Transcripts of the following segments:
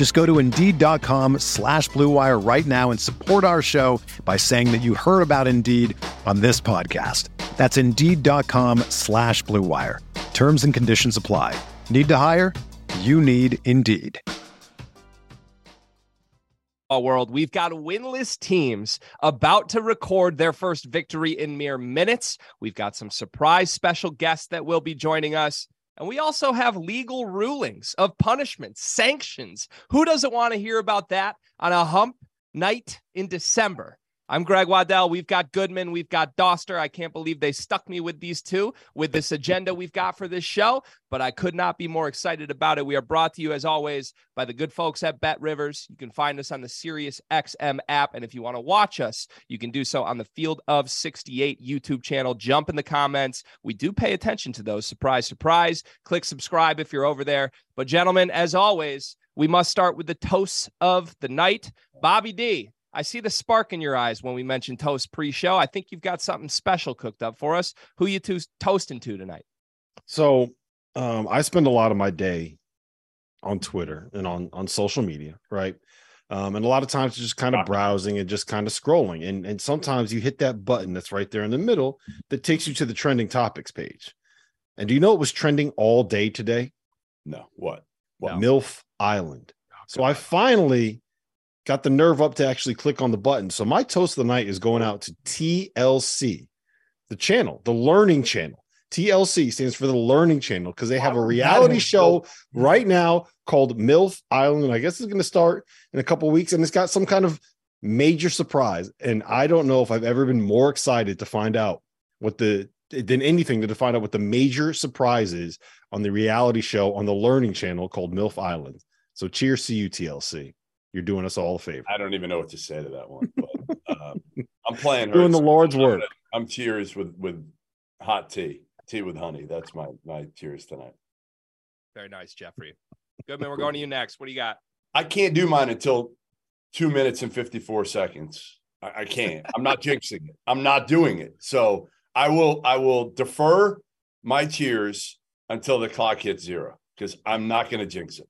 Just go to Indeed.com slash BlueWire right now and support our show by saying that you heard about Indeed on this podcast. That's Indeed.com slash BlueWire. Terms and conditions apply. Need to hire? You need Indeed. world. We've got winless teams about to record their first victory in mere minutes. We've got some surprise special guests that will be joining us. And we also have legal rulings of punishments, sanctions. Who doesn't want to hear about that on a hump night in December? I'm Greg Waddell. We've got Goodman. We've got Dauster. I can't believe they stuck me with these two with this agenda we've got for this show, but I could not be more excited about it. We are brought to you, as always, by the good folks at Bet Rivers. You can find us on the Sirius XM app. And if you want to watch us, you can do so on the Field of 68 YouTube channel. Jump in the comments. We do pay attention to those. Surprise, surprise. Click subscribe if you're over there. But, gentlemen, as always, we must start with the toasts of the night. Bobby D, I see the spark in your eyes when we mentioned toast pre-show. I think you've got something special cooked up for us. Who you two toasting to tonight? So, um, I spend a lot of my day on Twitter and on on social media, right? Um, and a lot of times just kind of browsing and just kind of scrolling, and and sometimes you hit that button that's right there in the middle that takes you to the trending topics page. And do you know it was trending all day today? No, what? What no. MILF Island? Oh, so I finally got the nerve up to actually click on the button. So my toast of the night is going out to TLC, the channel, the learning channel. TLC stands for the learning channel because they have a reality show right now called MILF Island. I guess it's going to start in a couple weeks and it's got some kind of major surprise. And I don't know if I've ever been more excited to find out what the than anything to find out what the major surprise is on the reality show on the learning channel called MILF Island. So cheers to you, TLC. You're doing us all a favor. I don't even know what to say to that one. But, uh, I'm playing doing the Lord's work. I'm tears with with hot tea, tea with honey. That's my my tears tonight. Very nice, Jeffrey. Goodman, we're going to you next. What do you got? I can't do mine until two minutes and 54 seconds. I, I can't. I'm not jinxing it. I'm not doing it. So I will I will defer my tears until the clock hits zero because I'm not going to jinx it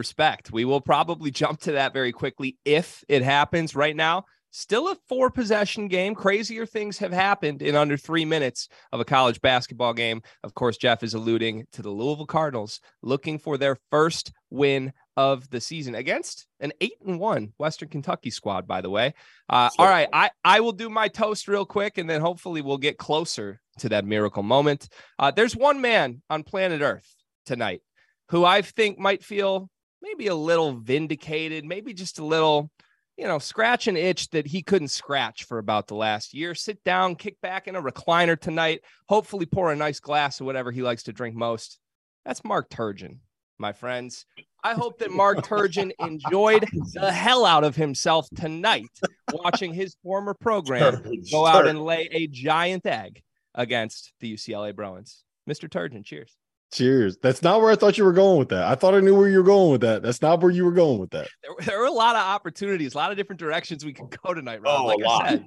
respect. We will probably jump to that very quickly if it happens right now. Still a four possession game. Crazier things have happened in under three minutes of a college basketball game. Of course, Jeff is alluding to the Louisville Cardinals looking for their first win of the season against an eight and one Western Kentucky squad, by the way. Uh, all right. I, I will do my toast real quick and then hopefully we'll get closer to that miracle moment. Uh, there's one man on planet Earth tonight who I think might feel maybe a little vindicated, maybe just a little, you know, scratch an itch that he couldn't scratch for about the last year. Sit down, kick back in a recliner tonight, hopefully pour a nice glass of whatever he likes to drink most. That's Mark Turgeon, my friends. I hope that Mark Turgeon enjoyed the hell out of himself tonight watching his former program go out and lay a giant egg against the UCLA Bruins. Mr. Turgeon, cheers. Cheers. That's not where I thought you were going with that. I thought I knew where you were going with that. That's not where you were going with that. There, there were a lot of opportunities, a lot of different directions we can go tonight, Rob. Oh, like a lot. I, said,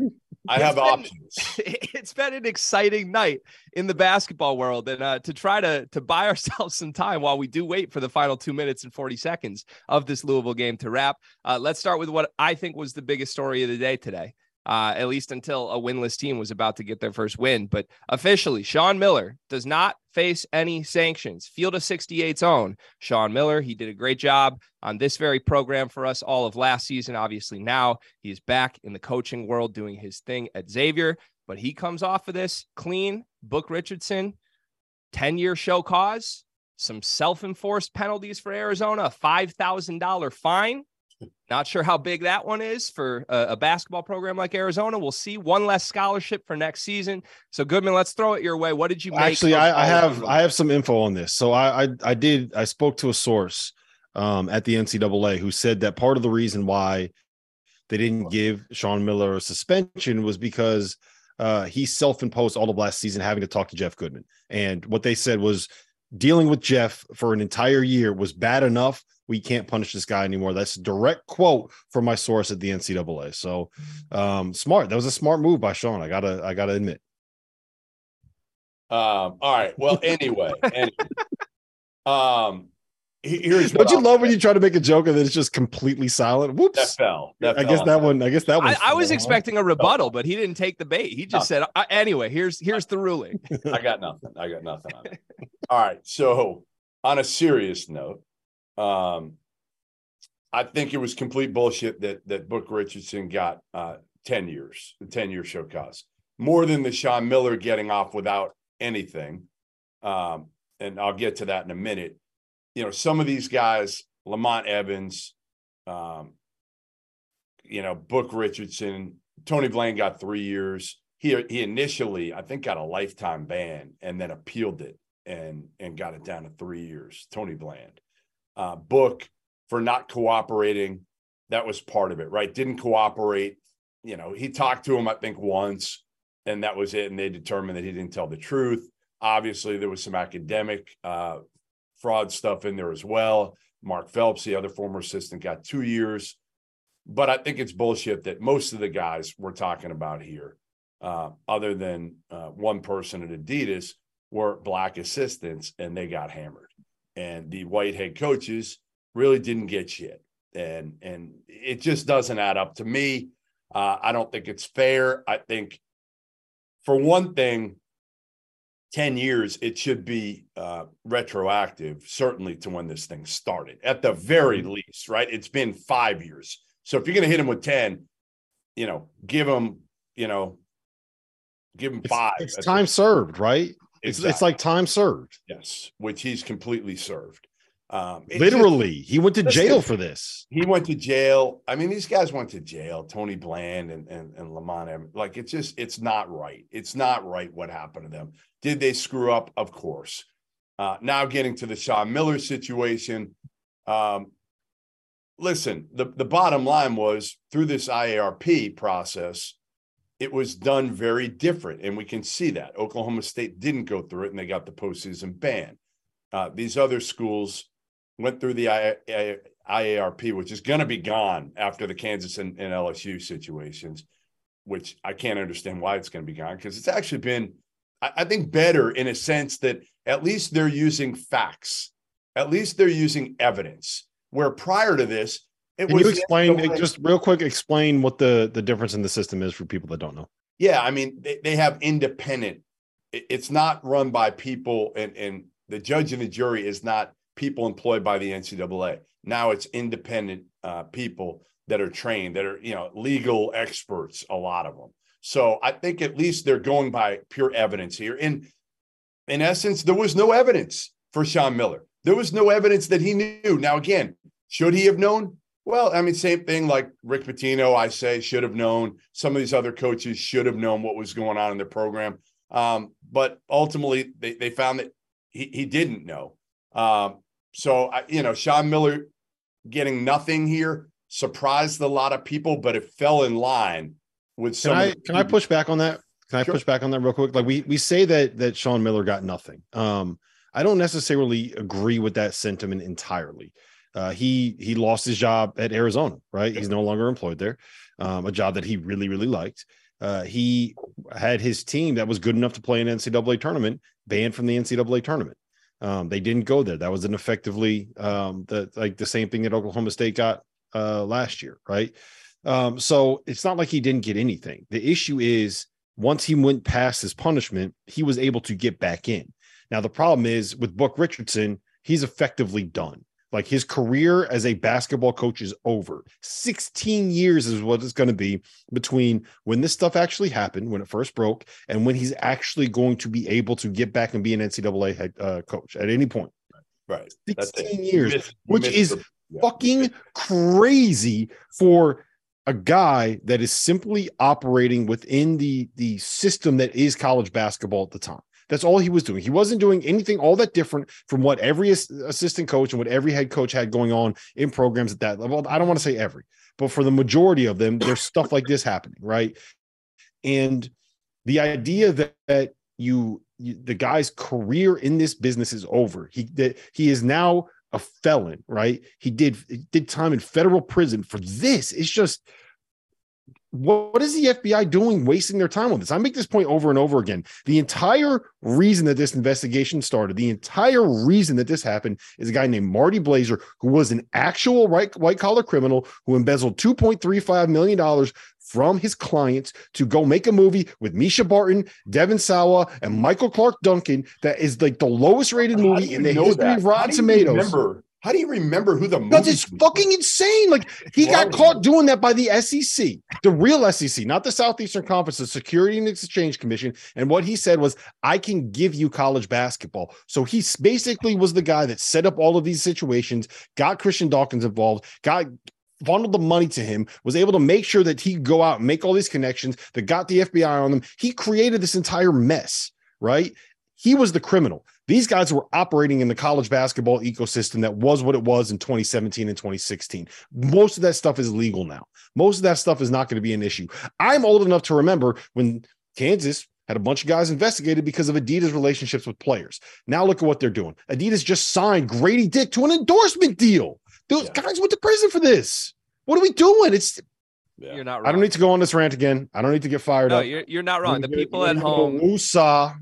I have been, options. It's been an exciting night in the basketball world, and uh, to try to to buy ourselves some time while we do wait for the final two minutes and forty seconds of this Louisville game to wrap. Uh, let's start with what I think was the biggest story of the day today uh, at least until a winless team was about to get their first win. But officially, Sean Miller does not face any sanctions. Field of 68's own Sean Miller. He did a great job on this very program for us all of last season. Obviously, now he is back in the coaching world doing his thing at Xavier. But he comes off of this clean, Book Richardson, 10 year show cause, some self enforced penalties for Arizona, a $5,000 fine. Not sure how big that one is for a, a, basketball program like Arizona. We'll see. One less scholarship for next season. So Goodman, let's throw it your way. What did you actually? I, I, have I have some info on this. So I, I I did I spoke to a source um, at the NCAA who said that part of the reason why they didn't give Sean Miller a suspension was because uh, he self-imposed all of last season having to talk to Jeff Goodman. And what they said was dealing with Jeff for an entire year was bad enough. We can't punish this guy anymore. That's a direct quote from my source at the NCAA. So um, smart. That was a smart move by Sean. I gotta I gotta admit. Um, all right. Well, anyway, anyway. um, Here's Don't you love when you try to make a joke and then it's just completely silent? Whoops. That fell. That I guess that one. I guess that one. I, I, was expecting a rebuttal, but he didn't take the bait. He just said, uh, "Anyway, here's here's the ruling." I got nothing. I got nothing on it. All right. So, on a serious note, um, I think it was complete bullshit that that Book Richardson got uh, ten years, the ten year show cause, more than the Sean Miller getting off without anything. Um, and I'll get to that in a minute you know, some of these guys, Lamont Evans, um, you know, Book Richardson, Tony Bland got three years. He he initially, I think, got a lifetime ban and then appealed it and and got it down to three years. Tony Bland, uh, Book for not cooperating, that was part of it, right? Didn't cooperate. You know, he talked to him, I think, once, and that was it. And they determined that he didn't tell the truth. Obviously, there was some academic uh, fraud stuff in there as well. Mark Phelps, the other former assistant, got two years. But I think it's bullshit that most of the guys we're talking about here, uh, other than uh, one person at Adidas, were black assistants and they got hammered. And the white head coaches really didn't get shit. And and it just doesn't add up to me. Uh, I don't think it's fair. I think, for one thing, 10 years, it should be uh, retroactive, certainly to when this thing started, at the very mm-hmm. least, right? It's been five years. So if you're going to hit him with 10, you know, give him, you know, give him five. It's, it's time served, right? Exactly. It's, it's like time served. Yes, which he's completely served. Um, Literally, just, he went to jail for this. He went to jail. I mean, these guys went to jail. Tony Bland and and, and Lamont. Like it's just it's not right. It's not right what happened to them. Did they screw up? Of course. Uh, now getting to the Sean Miller situation. Um, listen, the the bottom line was through this IARP process, it was done very different, and we can see that Oklahoma State didn't go through it, and they got the postseason ban. Uh, these other schools went through the IARP, which is going to be gone after the Kansas and, and, LSU situations, which I can't understand why it's going to be gone because it's actually been, I, I think, better in a sense that at least they're using facts, at least they're using evidence. Where prior to this, it Can was you explain just real quick? Explain what the the difference in the system is for people that don't know. Yeah, I mean they, they have independent. It's not run by people, and and the judge and the jury is not people employed by the NCAA. Now it's independent uh, people that are trained, that are you know legal experts. A lot of them. So I think at least they're going by pure evidence here. And in essence, there was no evidence for Sean Miller. There was no evidence that he knew. Now again, should he have known? Well, I mean, same thing like Rick Pitino, I say, should have known. Some of these other coaches should have known what was going on in their program. Um, but ultimately, they, they found that he, he didn't know. Um, so, I, you know, Sean Miller getting nothing here surprised a lot of people, but it fell in line with some. Can I, can I push back on that? Can I sure. push back on that real quick? Like we we say that that Sean Miller got nothing. Um, I don't necessarily agree with that sentiment entirely. Uh, he he lost his job at Arizona, right? He's no longer employed there. Um, a job that he really really liked. Uh, he had his team that was good enough to play an NCAA tournament banned from the NCAA tournament. Um, they didn't go there. That was an effectively um, the like the same thing that Oklahoma State got uh, last year, right? Um, so it's not like he didn't get anything. The issue is once he went past his punishment, he was able to get back in. Now the problem is with Book Richardson, he's effectively done. Like his career as a basketball coach is over. 16 years is what it's going to be between when this stuff actually happened, when it first broke, and when he's actually going to be able to get back and be an NCAA head uh, coach at any point. Right. 16 years, which is the, yeah. fucking crazy for a guy that is simply operating within the the system that is college basketball at the time. That's all he was doing. He wasn't doing anything all that different from what every assistant coach and what every head coach had going on in programs at that level. I don't want to say every, but for the majority of them, there's stuff like this happening, right? And the idea that, that you, you, the guy's career in this business is over. He that he is now a felon, right? He did did time in federal prison for this. It's just what is the FBI doing wasting their time on this? I make this point over and over again. The entire reason that this investigation started, the entire reason that this happened is a guy named Marty Blazer, who was an actual right, white collar criminal who embezzled $2.35 million from his clients to go make a movie with Mischa Barton, Devon Sawa, and Michael Clarke Duncan that is like the lowest rated movie in the history that? of Rotten Tomatoes. Remember how do you remember who the Because it's fucking insane. Like he got caught doing that by the SEC, the real SEC, not the Southeastern Conference, the Security and Exchange Commission. And what he said was, I can give you college basketball. So he basically was the guy that set up all of these situations, got Christian Dawkins involved, got funneled the money to him, was able to make sure that he go out and make all these connections that got the FBI on them. He created this entire mess, right? He was the criminal. These guys were operating in the college basketball ecosystem that was what it was in 2017 and 2016. Most of that stuff is legal now. Most of that stuff is not going to be an issue. I'm old enough to remember when Kansas had a bunch of guys investigated because of Adidas relationships with players. Now look at what they're doing. Adidas just signed Grady Dick to an endorsement deal. Those yeah. guys went to prison for this. What are we doing? It's yeah. You're not wrong. I don't need to go on this rant again. I don't need to get fired no, up. You're, you're not wrong. The people at home. Woosah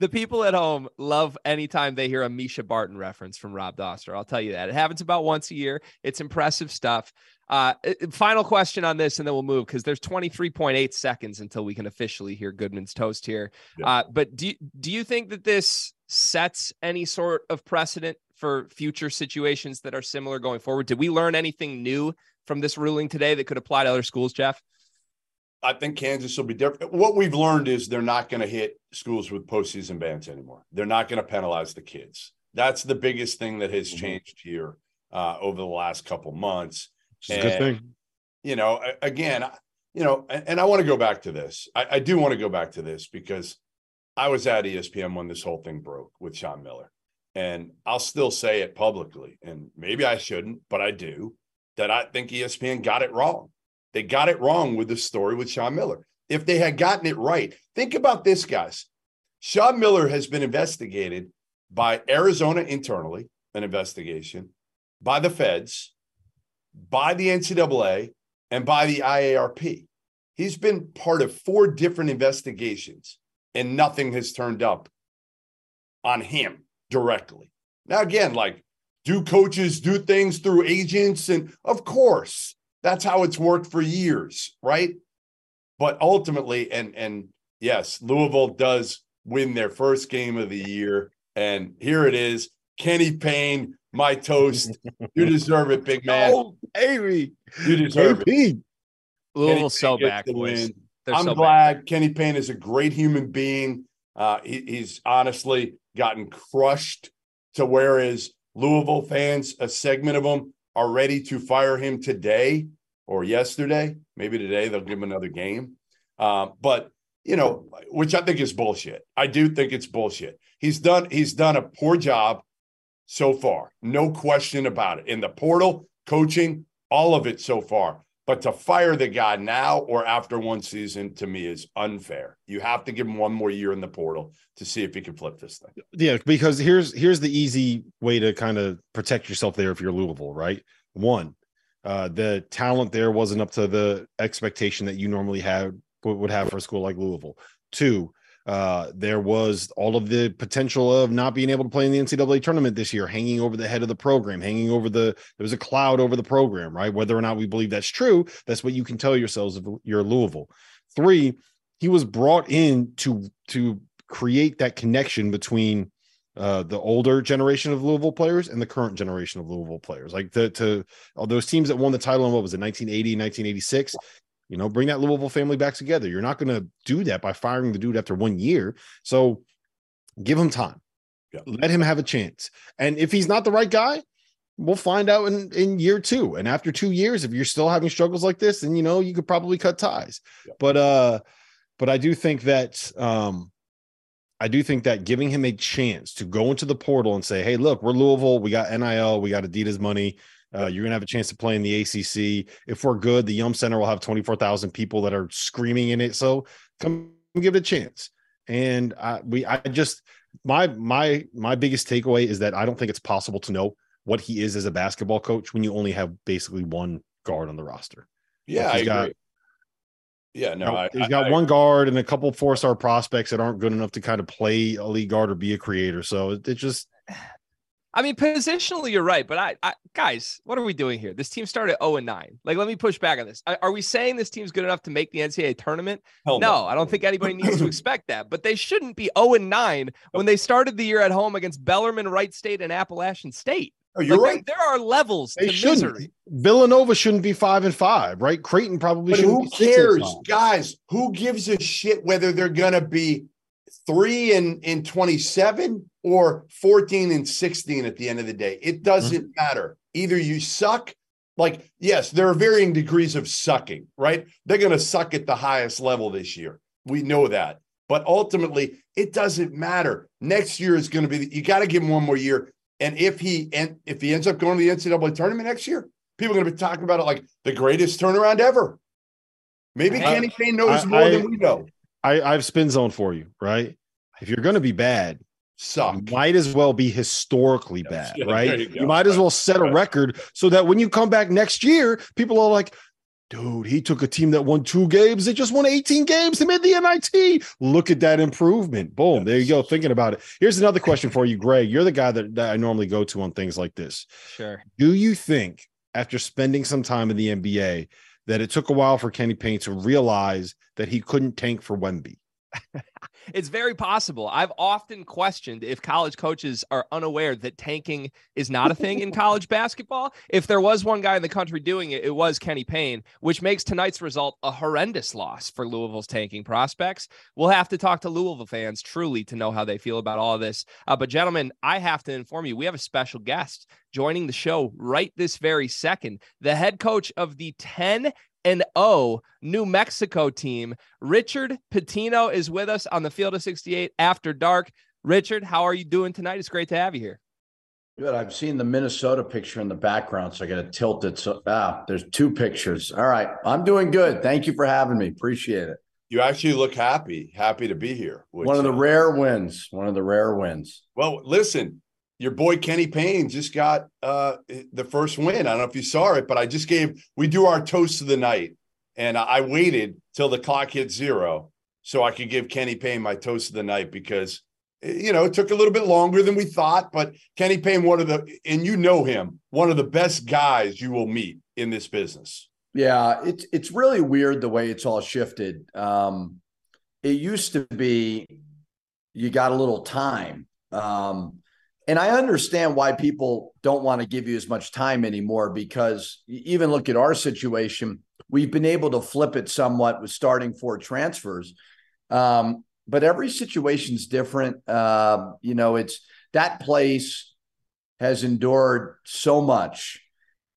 the people at home love anytime they hear a Mischa Barton reference from Rob Dauster. I'll tell you that. It happens about once a year. It's impressive stuff. Uh, final question on this, and then we'll move because there's 23.8 seconds until we can officially hear Goodman's toast here. Yeah. Uh, but do, do you think that this sets any sort of precedent for future situations that are similar going forward? Did we learn anything new from this ruling today that could apply to other schools, Jeff? I think Kansas will be different. What we've learned is they're not going to hit schools with postseason bans anymore. They're not going to penalize the kids. That's the biggest thing that has mm-hmm. changed here uh, over the last couple months. And, good thing. You know, again, you know, and, and I want to go back to this. I, I do want to go back to this because I was at ESPN when this whole thing broke with Sean Miller. And I'll still say it publicly, and maybe I shouldn't, but I do, that I think ESPN got it wrong. They got it wrong with the story with Sean Miller. If they had gotten it right, think about this, guys. Sean Miller has been investigated by Arizona internally, an investigation, by the feds, by the NCAA, and by the IARP. He's been part of four different investigations, and nothing has turned up on him directly. Now, again, like, do coaches do things through agents? And of course, that's how it's worked for years, right? But ultimately, and and yes, Louisville does win their first game of the year. And here it is. Kenny Payne, my toast. You deserve it, big man. Oh, baby. You deserve it. Louisville's so back, boys. I'm so glad back. Kenny Payne is a great human being. Uh, he, he's honestly gotten crushed to whereas Louisville fans, a segment of them are ready to fire him today or yesterday. Maybe today they'll give him another game. Uh, but you know, which I think is bullshit. I do think it's bullshit. He's done he's done a poor job so far, no question about it. In the portal, coaching, all of it so far. But to fire the guy now or after one season to me is unfair. You have to give him one more year in the portal to see if he can flip this thing. Yeah, because here's here's the easy way to kind of protect yourself there if you're Louisville, right? One, uh, the talent there wasn't up to the expectation that you normally had would have for a school like Louisville. Two, uh, there was all of the potential of not being able to play in the NCAA tournament this year, hanging over the head of the program, hanging over the there was a cloud over the program, right? Whether or not we believe that's true, that's what you can tell yourselves if you're Louisville. Three, he was brought in to to create that connection between uh, the older generation of Louisville players and the current generation of Louisville players. Like the to all those teams that won the title in what was it 1980, 1986. You know, bring that Louisville family back together. You're not going to do that by firing the dude after one year. So give him time. Yeah. Let him have a chance. And if he's not the right guy, we'll find out in, in year two. And after two years, if you're still having struggles like this, then you know you could probably cut ties. Yeah. But uh, but I do think that um I do think that giving him a chance to go into the portal and say, hey, look, we're Louisville, we got NIL, we got Adidas money. Uh, you're gonna have a chance to play in the ACC. If we're good, the Yum Center will have 24,000 people that are screaming in it. So come give it a chance. And I, we, I just my my my biggest takeaway is that I don't think it's possible to know what he is as a basketball coach when you only have basically one guard on the roster. Yeah, Like, I got- agree. yeah, no, I, he's got I- one guard and a couple four star prospects that aren't good enough to kind of play a league guard or be a creator. So it, it just I mean, positionally, you're right, but I, I, guys, what are we doing here? This team started 0 and 9. Like, let me push back on this. Are, are we saying this team's good enough to make the NCAA tournament? hell No, I don't think anybody needs to expect that. But they shouldn't be 0 and 9 when they started the year at home against Bellarmine, Wright State, and Appalachian State. Oh, you're Like, right. There, there are levels they to shouldn't. misery. Villanova shouldn't be five and five, right? Creighton probably But shouldn't who be six and cares, five. guys? Who gives a shit whether they're gonna be three and in 27 or 14 and 16 at the end of the day? It doesn't Mm-hmm. matter. Either you suck, like, yes, there are varying degrees of sucking, right? They're gonna suck at the highest level this year. We know that. But ultimately, it doesn't matter. Next year is going to be, you got to give him one more year. And if he and if he ends up going to the NCAA tournament next year, people are going to be talking about it like the greatest turnaround ever. Maybe I- Kenny Payne knows I- more I- than we know. I, I have spin zone for you, right? If you're going to be bad, Suck. might as well be historically bad, yeah, right? You, you might as well set a record so that when you come back next year, people are like, dude, he took a team that won two games. They just won 18 games. They made the NIT. Look at that improvement. Boom. There you go. Thinking about it. Here's another question for you, Greg. You're the guy that, that I normally go to on things like this. Sure. Do you think, after spending some time in the NBA, that it took a while for Kenny Payne to realize that he couldn't tank for Wemby? It's very possible. I've often questioned if college coaches are unaware that tanking is not a thing in college basketball. If there was one guy in the country doing it, it was Kenny Payne, which makes tonight's result a horrendous loss for Louisville's tanking prospects. We'll have to talk to Louisville fans truly to know how they feel about all this. Uh, but, gentlemen, I have to inform you we have a special guest joining the show right this very second. The head coach of the 10 and 0 New Mexico team. Richard Pitino is with us on the field of 68 after dark. Richard, how are you doing tonight? It's great to have you here. Good. I've seen the Minnesota picture in the background, so I got to tilt it. So ah, there's two pictures. All right, I'm doing good. Thank you for having me. Appreciate it. You actually look happy, happy to be here. which, One of the uh, rare wins. One of the rare wins. Well, listen, your boy Kenny Payne just got uh, the first win. I don't know if you saw it, but I just gave. We do our toast of the night, and I waited till the clock hit zero so I could give Kenny Payne my toast of the night because eh, you know it took a little bit longer than we thought. But Kenny Payne, one of the, and you know him, one of the best guys you will meet in this business. Yeah, it's it's really weird the way it's all shifted. Um, it used to be you got a little time. Um, and I understand why people don't want to give you as much time anymore because even look at our situation, we've been able to flip it somewhat with starting four transfers. Um, but every situation's different. Um, you know, it's that place has endured so much.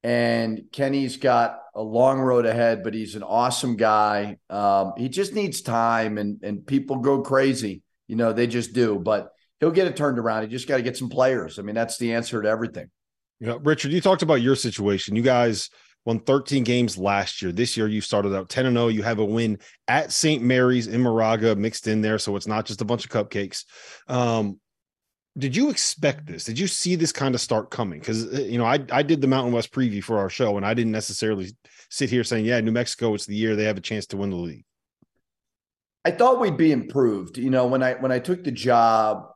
And Kenny's got a long road ahead, but he's an awesome guy. Um, he just needs time, and and people go crazy. You know, they just do. But he'll get it turned around. He just got to get some players. I mean, that's the answer to everything. You know, Richard, you talked about your situation. You guys won 13 games last year. This year, you started out 10 and 0. You have a win at St. Mary's in Moraga mixed in there, so it's not just a bunch of cupcakes. Um, did you expect this? Did you see this kind of start coming? Because you know, I I did the Mountain West preview for our show, and I didn't necessarily sit here saying, "Yeah, New Mexico, it's the year they have a chance to win the league." I thought we'd be improved. You know, when I when I took the job,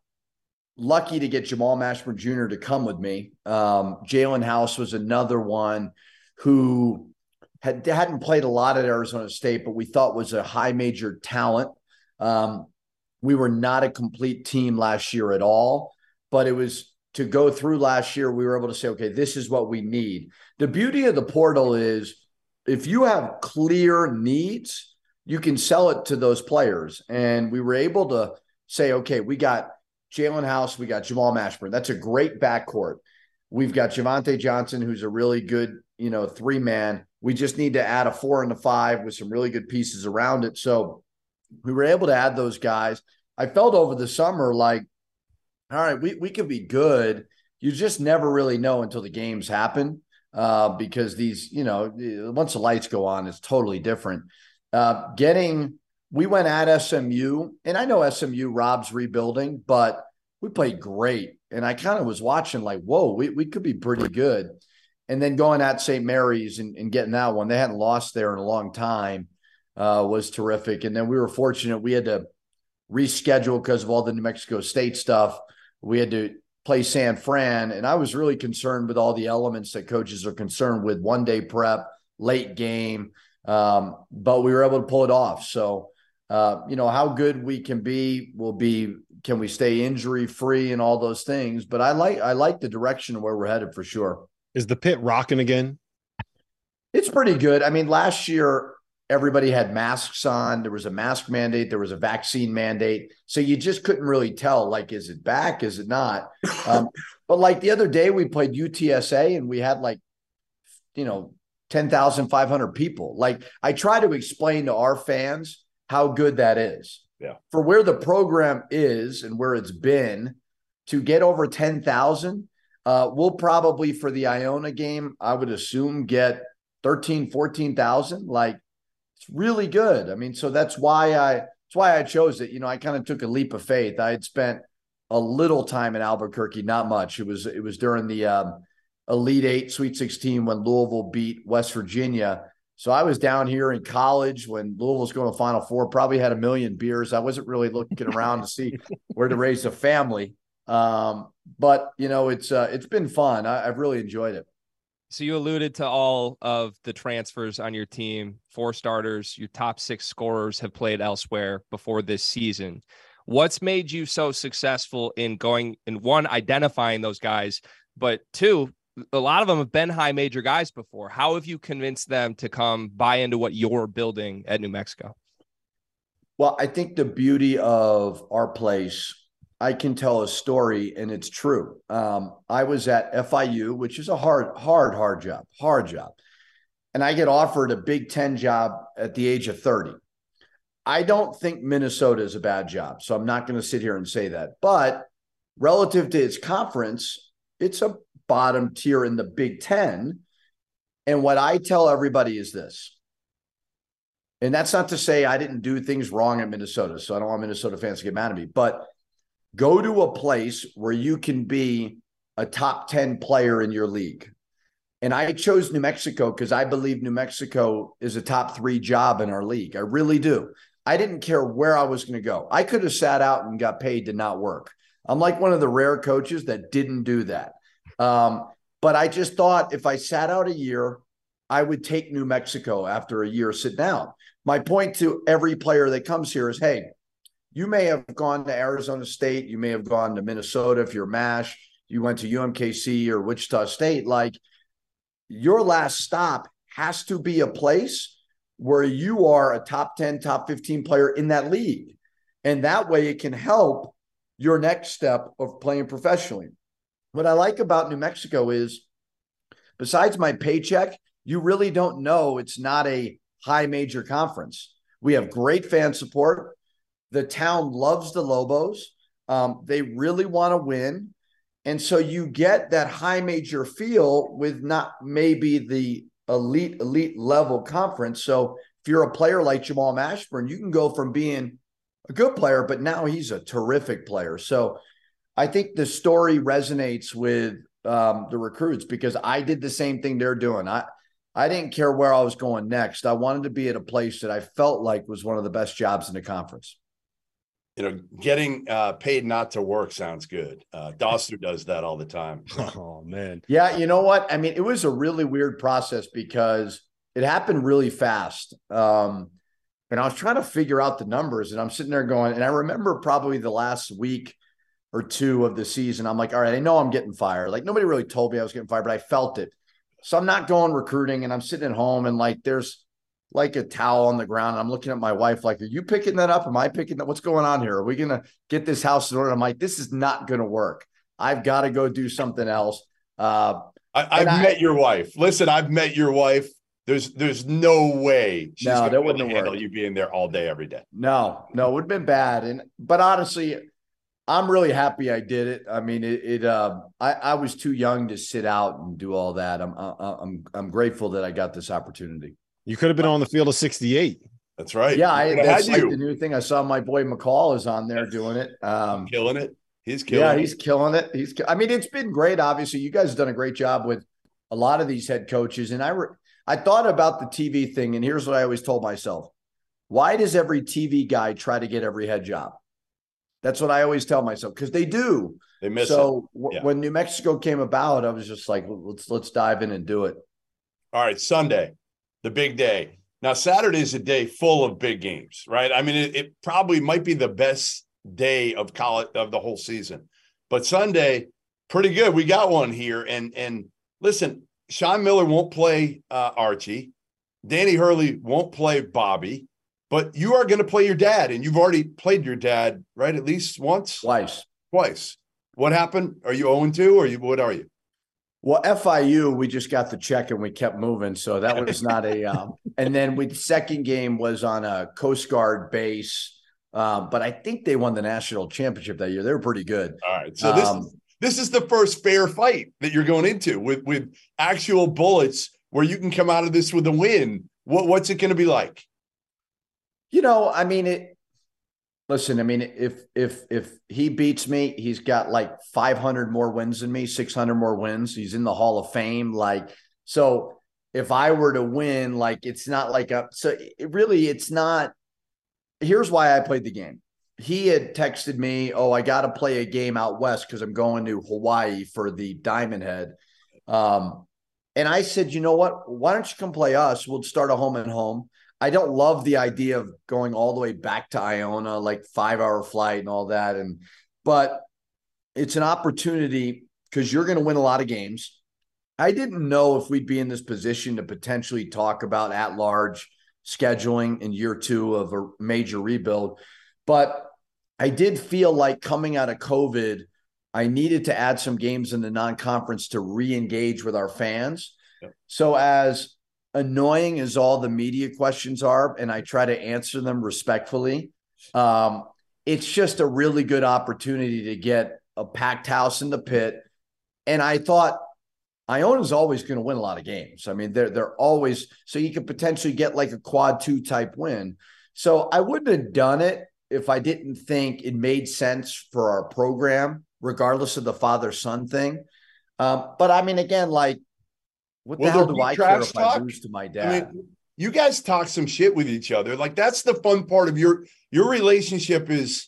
lucky to get Jamal Mashburn Jr. to come with me. Um, Jaelen House was another one who had hadn't played a lot at Arizona State, but we thought was a high major talent. Um, we were not a complete team last year at all. but it was to go through last year, we were able to say, okay, this is what we need. The beauty of the portal is if you have clear needs, you can sell it to those players. And we were able to say, okay, we got Jaelen House, we got Jamal Mashburn. That's a great backcourt. We've got Javonte Johnson, who's a really good, you know, three man. We just need to add a four and a five with some really good pieces around it. So we were able to add those guys. I felt over the summer like, all right, we, we could be good. You just never really know until the games happen uh, because these, you know, once the lights go on, it's totally different. Uh, getting, we went at SMU, and I know SMU Rob's rebuilding, but we played great. And I kind of was watching like, whoa, we, we could be pretty good. And then going at St. Mary's and, and getting that one, they hadn't lost there in a long time, uh, was terrific. And then we were fortunate we had to reschedule because of all the New Mexico State stuff. We had to play San Fran, and I was really concerned with all the elements that coaches are concerned with one day prep, late game. Um, but we were able to pull it off. So, uh, you know, how good we can be will be can we stay injury free and all those things. But I like I like the direction where we're headed for sure. Is the pit rocking again? It's pretty good. I mean, last year everybody had masks on. There was a mask mandate. There was a vaccine mandate. So you just couldn't really tell, like, is it back? Is it not? Um, but like the other day, we played UTSA and we had like, you know, 10,500 people. Like, I try to explain to our fans how good that is. Yeah. For where the program is and where it's been to get over 10,000, uh, we'll probably for the Iona game, I would assume get 13, 14,000. Like, it's really good. I mean, so that's why I that's why I chose it. You know, I kind of took a leap of faith. I had spent a little time in Albuquerque, not much. It was it was during the um, Elite Eight, Sweet Sixteen when Louisville beat West Virginia. So I was down here in college when Louisville's going to Final Four. Probably had a million beers. I wasn't really looking around to see where to raise a family. Um, but you know, it's uh, it's been fun. I, I've really enjoyed it. So you alluded to all of the transfers on your team, four starters, your top six scorers have played elsewhere before this season. What's made you so successful in going and one identifying those guys, but two, a lot of them have been high major guys before. How have you convinced them to come buy into what you're building at New Mexico? Well, I think the beauty of our place I can tell a story and it's true. Um, I was at FIU, which is a hard, hard, hard job, hard job. And I get offered a Big Ten job at the age of 30. I don't think Minnesota is a bad job. So I'm not going to sit here and say that. But relative to its conference, it's a bottom tier in the Big Ten. And what I tell everybody is this. And that's not to say I didn't do things wrong at Minnesota. So I don't want Minnesota fans to get mad at me. But go to a place where you can be a top 10 player in your league. And I chose New Mexico because I believe New Mexico is a top three job in our league. I really do. I didn't care where I was going to go. I could have sat out and got paid to not work. I'm like one of the rare coaches that didn't do that. Um, but I just thought if I sat out a year, I would take New Mexico after a year sit down. My point to every player that comes here is hey, you may have gone to Arizona State, you may have gone to Minnesota if you're MASH, you went to UMKC or Wichita State. Like your last stop has to be a place where you are a top 10, top 15 player in that league. And that way it can help your next step of playing professionally. What I like about New Mexico is besides my paycheck, you really don't know it's not a high major conference. We have great fan support. The town loves the Lobos. Um, they really want to win. And so you get that high major feel with not maybe the elite, elite level conference. So if you're a player like Jamal Mashburn, you can go from being a good player, but now he's a terrific player. So I think the story resonates with um, the recruits because I did the same thing they're doing. I I didn't care where I was going next. I wanted to be at a place that I felt like was one of the best jobs in the conference you know, getting uh, paid not to work sounds good. Uh, Dauster does that all the time. Oh man, yeah. You know what? I mean, it was a really weird process because it happened really fast. Um, and I was trying to figure out the numbers, and I'm sitting there going, and I remember probably the last week or two of the season, I'm like, all right, I know I'm getting fired. Like nobody really told me I was getting fired, but I felt it. So I'm not going recruiting and I'm sitting at home and like there's like a towel on the ground. And I'm looking at my wife, like, are you picking that up? Am I picking that? What's going on here? Are we gonna get this house in order? I'm like, this is not gonna work. I've got to go do something else. Uh, I, have met your wife. Listen, I've met your wife. There's there's no way she's no, that wouldn't handle worked. you being there all day every day. No, no, it would have been bad. And but honestly, I'm really happy I did it. I mean, it. it uh, I I was too young to sit out and do all that. I'm I'm I'm grateful that I got this opportunity. You could have been on the field of 68. That's right. Yeah, I, that's like the new thing. I saw my boy McCall is on there doing it. Um, killing it. He's killing. Yeah, it. he's killing it. He's. I mean, it's been great. Obviously, you guys have done a great job with a lot of these head coaches, and I. Re- I thought about the TV thing, and here's what I always told myself why does every TV guy try to get every head job? That's what I always tell myself because they do. They miss so w- when New Mexico came about, I was just like, let's let's dive in and do it. All right, Sunday, the big day. Now Saturday is a day full of big games, right? I mean, it, it probably might be the best day of college of the whole season, but Sunday, pretty good. We got one here, and and listen, Sean Miller won't play uh, Archie. Danny Hurley won't play Bobby, but you are going to play your dad, and you've already played your dad, right? At least once, twice, twice. What happened? Are you 0 2 or you? What are you? Well, FIU, we just got the check and we kept moving, so that was not a. Um, and then we second game was on a Coast Guard base, um, but I think they won the national championship that year. They were pretty good. All right, so this um, this is the first fair fight that you're going into with with actual bullets where you can come out of this with a win. What what's it going to be like? You know, I mean it listen, I mean if if if he beats me, he's got like 500 more wins than me, 600 more wins. He's in the Hall of Fame like so if I were to win like it's not like a so it really it's not here's why I played the game he had texted me, "Oh, I got to play a game out west because I'm going to Hawaii for the Diamond Head." Um, and I said, "You know what? Why don't you come play us? We'll start a home and home." I don't love the idea of going all the way back to Iona, like five hour flight and all that, and but it's an opportunity because you're going to win a lot of games. I didn't know if we'd be in this position to potentially talk about at large scheduling in year two of a major rebuild. But I did feel like coming out of COVID, I needed to add some games in the non-conference to re-engage with our fans. Yep. So as annoying as all the media questions are, and I try to answer them respectfully, um, it's just a really good opportunity to get a packed house in the pit. And I thought Iona's always going to win a lot of games. I mean, they're they're always so you could potentially get like a quad two type win. So I wouldn't have done it if I didn't think it made sense for our program, regardless of the father son thing. Um, but I mean, again, like, what the hell do I care if? I lose to my dad? I mean, you guys talk some shit with each other. Like that's the fun part of your your relationship is.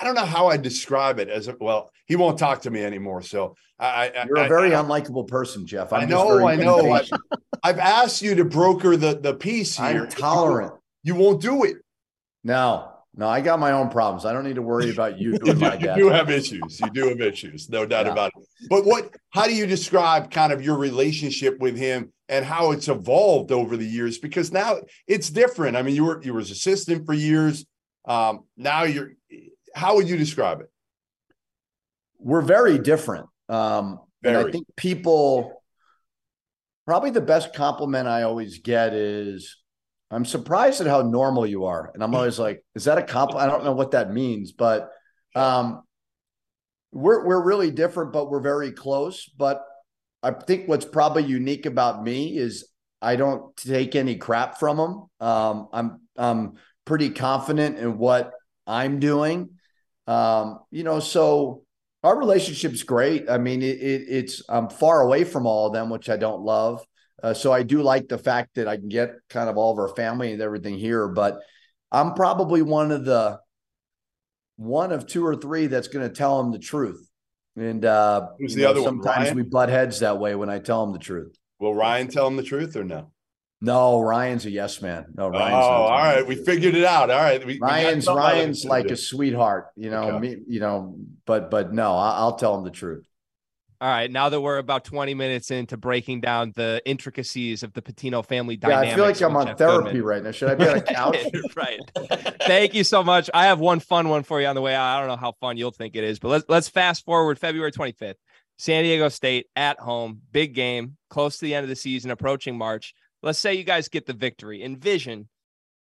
I don't know how I describe it as a, well. He won't talk to me anymore. So I, I you're a very I, unlikable person, Jeff. I'm i know, I know. I, I've asked you to broker the the peace here. I'm tolerant. You won't do it. No, no, I got my own problems. I don't need to worry about you doing my dad. you do have issues. You do have issues, no doubt yeah. about it. But what? How do you describe kind of your relationship with him and how it's evolved over the years? Because now it's different. I mean, you were you were his assistant for years. Um, now you're. How would you describe it? We're very different. Um, very. And I think people probably the best compliment I always get is I'm surprised at how normal you are. And I'm always like, is that a compliment? I don't know what that means, but um, we're we're really different, but we're very close. But I think what's probably unique about me is I don't take any crap from them. Um, I'm I'm pretty confident in what I'm doing. Um, you know, so our relationship's great. I mean, it, it, it's I'm far away from all of them, which I don't love. Uh, so I do like the fact that I can get kind of all of our family and everything here, but I'm probably one of the one of two or three that's going to tell them the truth. And uh, who's the know, other sometimes one? We butt heads that way when I tell them the truth. Will Ryan tell him the truth or no? No, Ryan's a yes man. No, Oh, Ryan's. all right. We figured it out. All right. We, we Ryan's of Ryan's like a sweetheart, you know. Okay. Me, you know, but but no, I, I'll tell him the truth. All right, now that we're about 20 minutes into breaking down the intricacies of the Pitino family Yeah, dynamics. I feel like I'm on Jeff therapy Goodman. right now. Should I be on a couch? right. Thank you so much. I have one fun one for you on the way out. I don't know how fun you'll think it is, but let's let's fast forward February 25th. San Diego State at home, big game, close to the end of the season, approaching March. Let's say you guys get the victory. Envision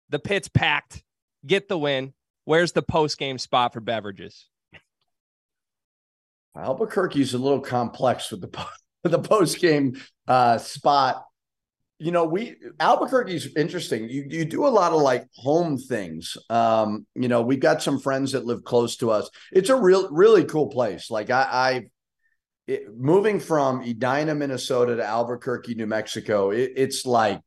the pit's packed, get the win. Where's the post game spot for beverages? Albuquerque's a little complex with the the post game uh, spot. You know, we Albuquerque's interesting. You you do a lot of like home things. Um, you know, we've got some friends that live close to us. It's a real really cool place. Like I, I it, moving from Edina, Minnesota to Albuquerque, New Mexico. It, it's like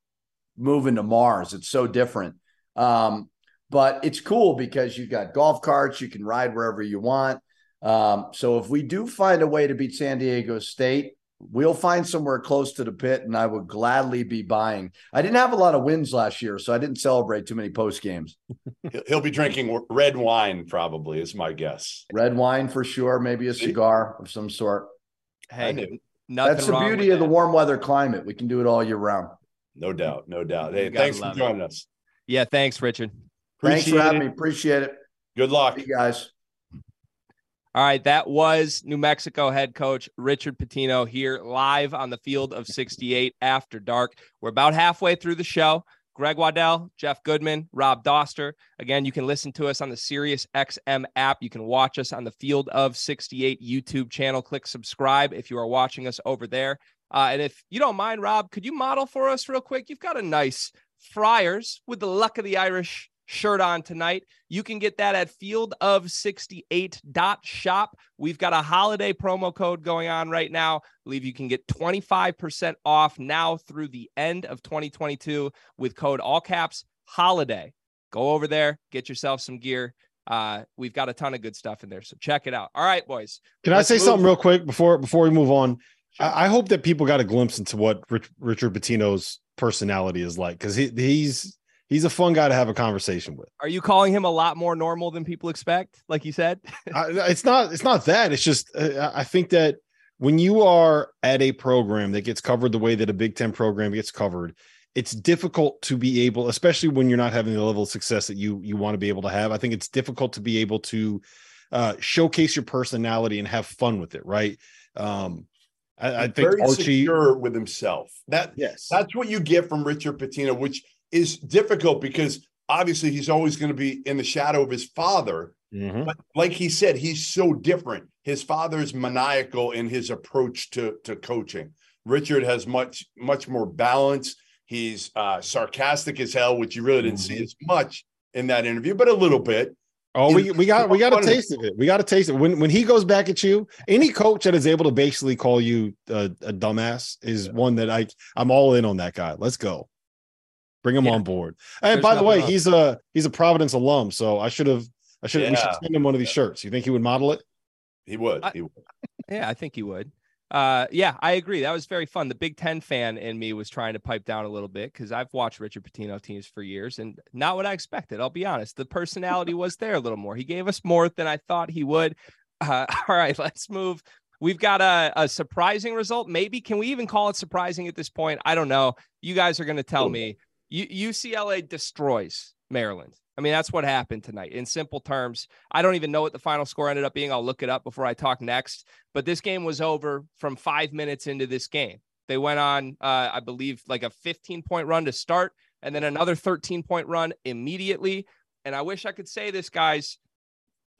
moving to Mars. It's so different. Um, but it's cool because you've got golf carts. You can ride wherever you want. Um, so if we do find a way to beat San Diego State, we'll find somewhere close to the pit, and I would gladly be buying. I didn't have a lot of wins last year, so I didn't celebrate too many post games. He'll- He'll be drinking red wine, probably, is my guess. Red wine for sure, maybe a cigar of some sort. Hey, knew. That's the beauty with of the warm weather climate. We can do it all year round. No doubt. No doubt. Hey, thanks for love it. joining us. Yeah, thanks, Richard. Thanks for having it. me. Appreciate it. Good luck. See you guys. All right, that was New Mexico head coach Richard Pitino here live on the field of 68 after dark. We're about halfway through the show. Greg Waddell, Jeff Goodman, Rob Dauster. Again, you can listen to us on the Sirius XM app. You can watch us on the Field of 68 YouTube channel. Click subscribe if you are watching us over there. Uh, and if you don't mind, Rob, could you model for us real quick? You've got a nice Friars with the luck of the Irish shirt on tonight. You can get that at fieldof68.shop. We've got a holiday promo code going on right now. I believe you can get 25% off now through the end of 2022 with code all caps holiday. Go over there, get yourself some gear. Uh, we've got a ton of good stuff in there. So check it out. All right, boys. Can I say move- something real quick before before we move on? I, I hope that people got a glimpse into what Rich, Richard Pitino's personality is like because he he's he's a fun guy to have a conversation with. Are you calling him a lot more normal than people expect? Like you said? I, it's not it's not that. It's just uh, I think that when you are at a program that gets covered the way that a Big Ten program gets covered, it's difficult to be able, especially when you're not having the level of success that you you want to be able to have. I think it's difficult to be able to uh, showcase your personality and have fun with it, right? Um, I, I He's think very Archie. secure with himself. That Yes, that's what you get from Richard Pitino, which is difficult because obviously he's always going to be in the shadow of his father. Mhm. But like he said, he's so different. His father's maniacal in his approach to to coaching. Richard has much much more balance. He's uh, sarcastic as hell, which you really didn't see Mhm. as much in that interview, but a little bit. Oh, we, we got we got a taste of it. We got a taste of it. When when he goes back at you, any coach that is able to basically call you a, a dumbass is one that I I'm all in on that guy. Let's go. Bring him Yeah. on board. And There's by the way, wrong. he's a he's a Providence alum, so I should have I should we should send him one of these shirts. You think he would model it? He would. I- he would. Yeah, I think he would. Uh, yeah, I agree. That was very fun. The Big Ten fan in me was trying to pipe down a little bit because I've watched Richard Pitino teams for years and not what I expected. I'll be honest. The personality was there a little more. He gave us more than I thought he would. Uh, all right, let's move. We've got a, a surprising result. Maybe can we even call it surprising at this point? I don't know. You guys are going to tell me. UCLA destroys Maryland. I mean, that's what happened tonight. In simple terms, I don't even know what the final score ended up being. I'll look it up before I talk next. But this game was over from five minutes into this game. They went on, uh, I believe, like a 15 point run to start, and then another 13 point run immediately. And I wish I could say this, guys,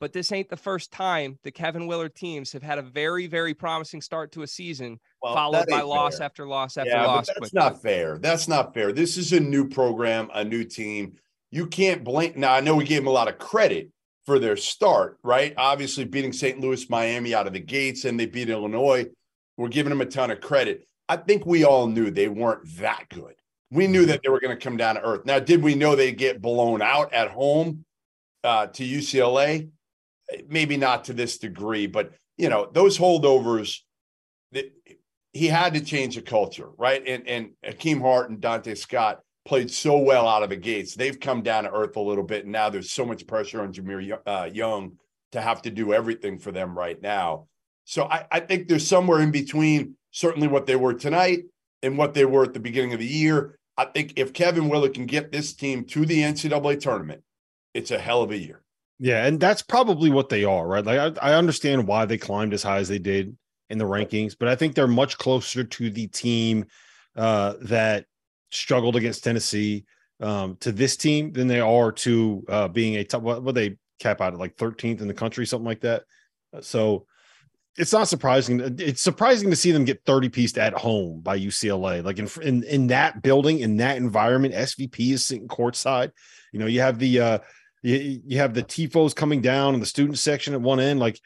but this ain't the first time the Kevin Willard teams have had a very, very promising start to a season, Well, followed by loss fair. after loss after yeah, loss. but that's quickly. not fair. That's not fair. This is a new program, a new team. You can't blame. Now, I know we gave them a lot of credit for their start, right? Obviously, beating St. Louis, Miami out of the gates, and they beat Illinois. We're giving them a ton of credit. I think we all knew they weren't that good. We knew that they were going to come down to earth. Now, did we know they'd get blown out at home uh, to UCLA? Maybe not to this degree, but you know those holdovers. He had to change the culture, right? And and Hakim Hart and Donta Scott played so well out of the gates. They've come down to earth a little bit, and now there's so much pressure on Jahmir uh, Young to have to do everything for them right now. So I, I think there's somewhere in between certainly what they were tonight and what they were at the beginning of the year. I think if Kevin Willard can get this team to the NCAA tournament, it's a hell of a year. Yeah, and that's probably what they are, right? Like I, I understand why they climbed as high as they did in the rankings, but I think they're much closer to the team uh, that struggled against Tennessee um, to this team than they are to uh, being a top. What, what they cap out at like 13th in the country, something like that. So it's not surprising. It's surprising to see them get 30 pieced at home by UCLA. Like in, in in that building, in that environment, SVP is sitting courtside. You know, you have the uh you, you have the tifos coming down in the student section at one end. Like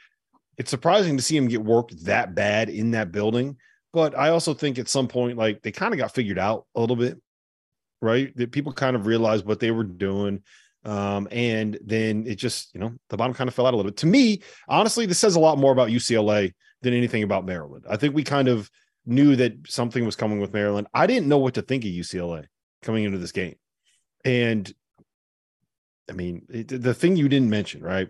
it's surprising to see him get worked that bad in that building. But I also think at some point, like they kind of got figured out a little bit, right? That people kind of realized what they were doing. Um, and then it just, you know, the bottom kind of fell out a little bit. To me, honestly, this says a lot more about UCLA than anything about Maryland. I think we kind of knew that something was coming with Maryland. I didn't know what to think of UCLA coming into this game. And I mean, it, the thing you didn't mention, right?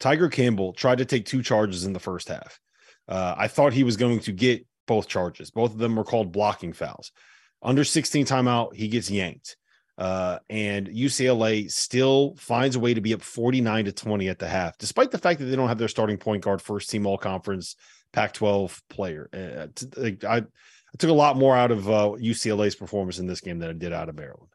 Tiger Campbell tried to take two charges in the first half. Uh, I thought he was going to get both charges. Both of them were called blocking fouls. Under 16 timeout, he gets yanked. Uh, and UCLA still finds a way to be up 49 to 20 at the half, despite the fact that they don't have their starting point guard, first team all conference Pac 12 player. Uh, I, I, took a lot more out of uh, UCLA's performance in this game than I did out of Maryland.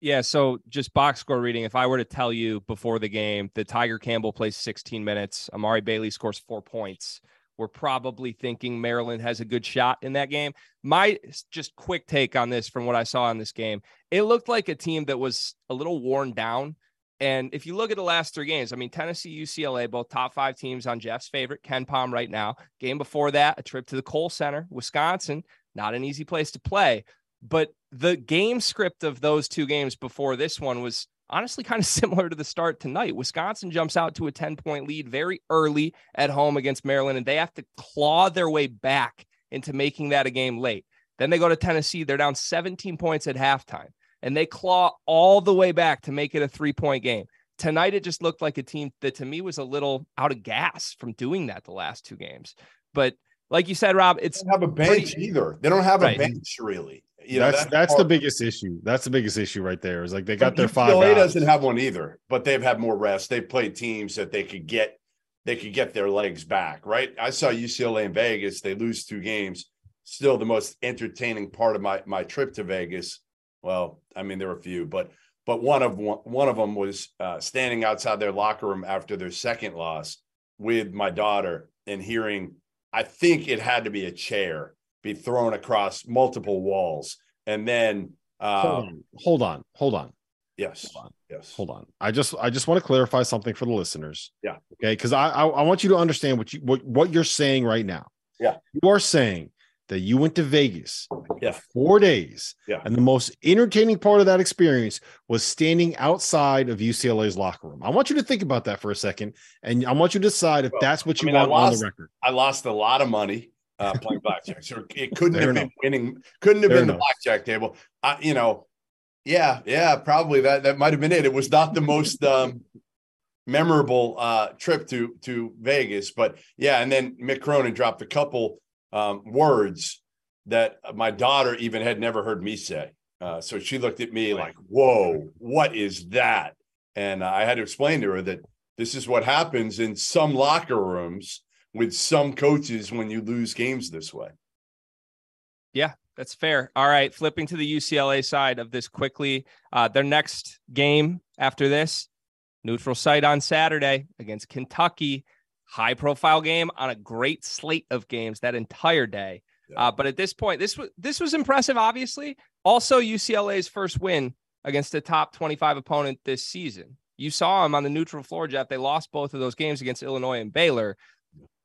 Yeah, so just box score reading. If I were to tell you before the game that Tiger Campbell plays 16 minutes, Amari Bailey scores four points, we're probably thinking Maryland has a good shot in that game. My just quick take on this from what I saw in this game, it looked like a team that was a little worn down. And if you look at the last three games, I mean, Tennessee, UCLA, both top five teams on Jeff's favorite, KenPom, right now. Game before that, a trip to the Kohl Center, Wisconsin, not an easy place to play. But the game script of those two games before this one was honestly kind of similar to the start tonight. Wisconsin jumps out to a 10 point lead very early at home against Maryland, and they have to claw their way back into making that a game late. Then they go to Tennessee, they're down 17 points at halftime, and they claw all the way back to make it a three point game. Tonight, it just looked like a team that to me was a little out of gas from doing that the last two games. But like you said, Rob, it's they don't have a bench pretty, either. They don't have right. a bench really. You know, that's that's, the biggest issue. That's the biggest issue right there. Is like they got their five. UCLA doesn't have one either, but they've had more rest. They've played teams that they could get they could get their legs back. Right. I saw UCLA in Vegas. They lose two games. Still the most entertaining part of my my trip to Vegas. Well, I mean there were a few, but but one of one, one of them was uh, standing outside their locker room after their second loss with my daughter and hearing. I think it had to be a chair be thrown across multiple walls. And then uh, hold on, hold on, hold on. Yes. Hold on. Yes. Hold on. I just I just want to clarify something for the listeners. Yeah. Okay. Because I, I, I want you to understand what you what, what you're saying right now. Yeah. You are saying that you went to Vegas yeah. four days. Yeah. And the most entertaining part of that experience was standing outside of UCLA's locker room. I want you to think about that for a second. And I want you to decide if well, that's what you I mean, want lost, on the record. I lost a lot of money uh, playing blackjack. So it couldn't Fair have enough. been winning, couldn't have Fair been enough. the blackjack table. Uh, you know, yeah, yeah, probably that that might have been it. It was not the most um, memorable uh, trip to to Vegas, but yeah, and then Mick Cronin dropped a couple um, words that my daughter even had never heard me say. Uh, so she looked at me like, "Whoa, what is that?" And I had to explain to her that this is what happens in some locker rooms with some coaches when you lose games this way. Yeah, that's fair. All right, flipping to the UCLA side of this quickly. Uh, their next game after this, neutral site on Saturday against Kentucky. High profile game on a great slate of games that entire day. Yeah. Uh, but at this point, this was this was impressive. Obviously, also UCLA's first win against a top 25 opponent this season. You saw them on the neutral floor, Jeff. They lost both of those games against Illinois and Baylor.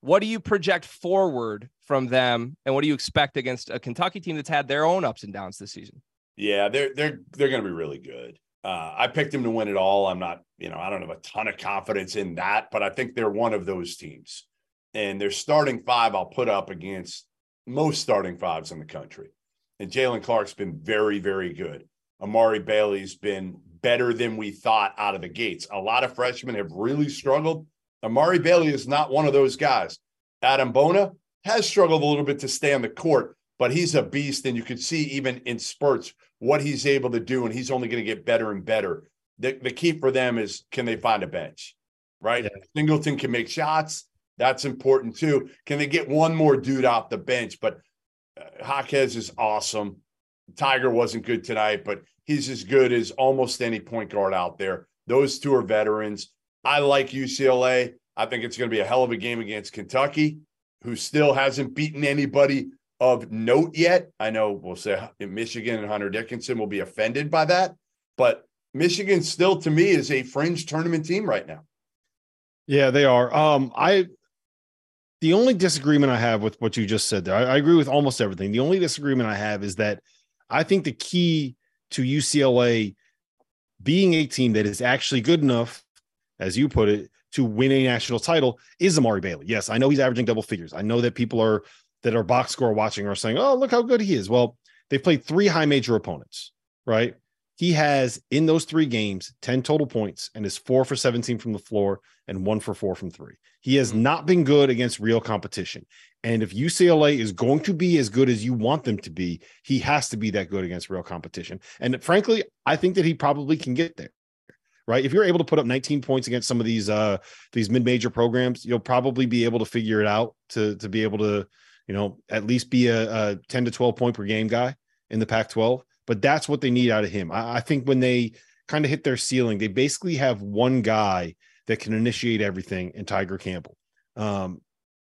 What do you project forward from them, and what do you expect against a Kentucky team that's had their own ups and downs this season? Yeah, they're they're they're going to be really good. Uh, I picked them to win it all. I'm not, you know, I don't have a ton of confidence in that, but I think they're one of those teams. And their starting five, I'll put up against most starting fives in the country. And Jaylen Clark's been very, very good. Amari Bailey's been better than we thought out of the gates. A lot of freshmen have really struggled. Amari Bailey is not one of those guys. Adem Bona has struggled a little bit to stay on the court, but he's a beast. And you can see even in spurts what he's able to do. And he's only going to get better and better. The, the key for them is can they find a bench, right? Yeah. Singleton can make shots. That's important too. Can they get one more dude off the bench? But uh, Jaquez is awesome. Tiger wasn't good tonight, but he's as good as almost any point guard out there. Those two are veterans. I like UCLA. I think it's going to be a hell of a game against Kentucky, who still hasn't beaten anybody of note yet. I know we'll say Michigan and Hunter Dickinson will be offended by that, but Michigan still, to me, is a fringe tournament team right now. Yeah, they are. Um, I the only disagreement I have with what you just said there, I, I agree with almost everything. The only disagreement I have is that I think the key to UCLA being a team that is actually good enough, as you put it, to win a national title is Amari Bailey. Yes, I know he's averaging double figures. I know that people are that are box score watching are saying, "Oh, look how good he is." Well, they've played three high major opponents, right? He has in those three games 10 total points and is four for 17 from the floor and one for four from three. He has mm-hmm. not been good against real competition. And if UCLA is going to be as good as you want them to be, he has to be that good against real competition. And frankly, I think that he probably can get there. Right. If you're able to put up 19 points against some of these uh these mid-major programs, you'll probably be able to figure it out to to be able to, you know, at least be a, a 10 to 12 point per game guy in the Pac-12. But that's what they need out of him. I, I think when they kind of hit their ceiling, they basically have one guy that can initiate everything in Tiger Campbell. Um,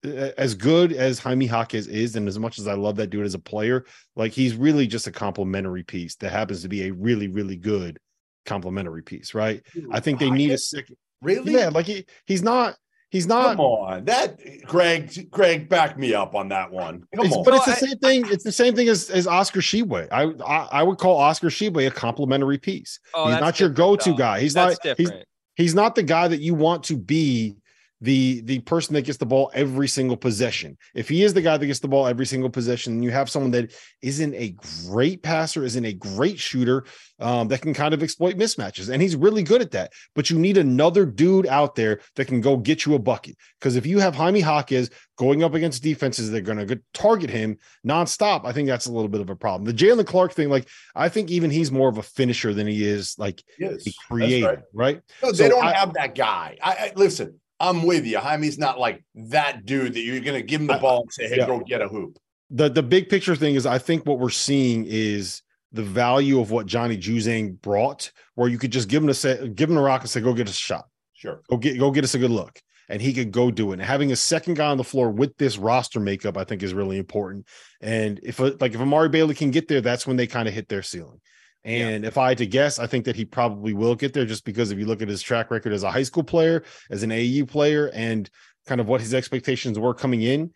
as good as Jaime Jaquez is, and as much as I love that dude as a player, like he's really just a complementary piece that happens to be a really, really good complementary piece, right? Dude, I think they need a second. Really? Yeah, like he he's not he's not come on that Greg Greg back me up on that one. Come it's, on. But it's the same thing. It's the same thing as, as Oscar Tshiebwe. I, I, I would call Oscar Tshiebwe a complementary piece. Oh, he's not your go-to though. guy. He's that's not different. he's he's not the guy that you want to be the the person that gets the ball every single possession. If he is the guy that gets the ball every single possession, you have someone that isn't a great passer, isn't a great shooter, um, that can kind of exploit mismatches, and he's really good at that. But you need another dude out there that can go get you a bucket. Because if you have Jaime Jaquez going up against defenses that are going to target him nonstop, I think that's a little bit of a problem. The Jaylen Clark thing, like I think even he's more of a finisher than he is like yes, a creator, right. right? No, they so don't I, have that guy. I, I listen. I'm with you. Jaime's not like that dude that you're going to give him the ball and say, "Hey, yeah. go get a hoop." The the big picture thing is, I think what we're seeing is the value of what Johnny Juzang brought, where you could just give him a set, give him a rock and say, "Go get us a shot." Sure. Go get go get us a good look, and he could go do it. And having a second guy on the floor with this roster makeup, I think, is really important. And if like if Amari Bailey can get there, that's when they kind of hit their ceiling. And yeah. if I had to guess, I think that he probably will get there just because if you look at his track record as a high school player, as an AU player, and kind of what his expectations were coming in,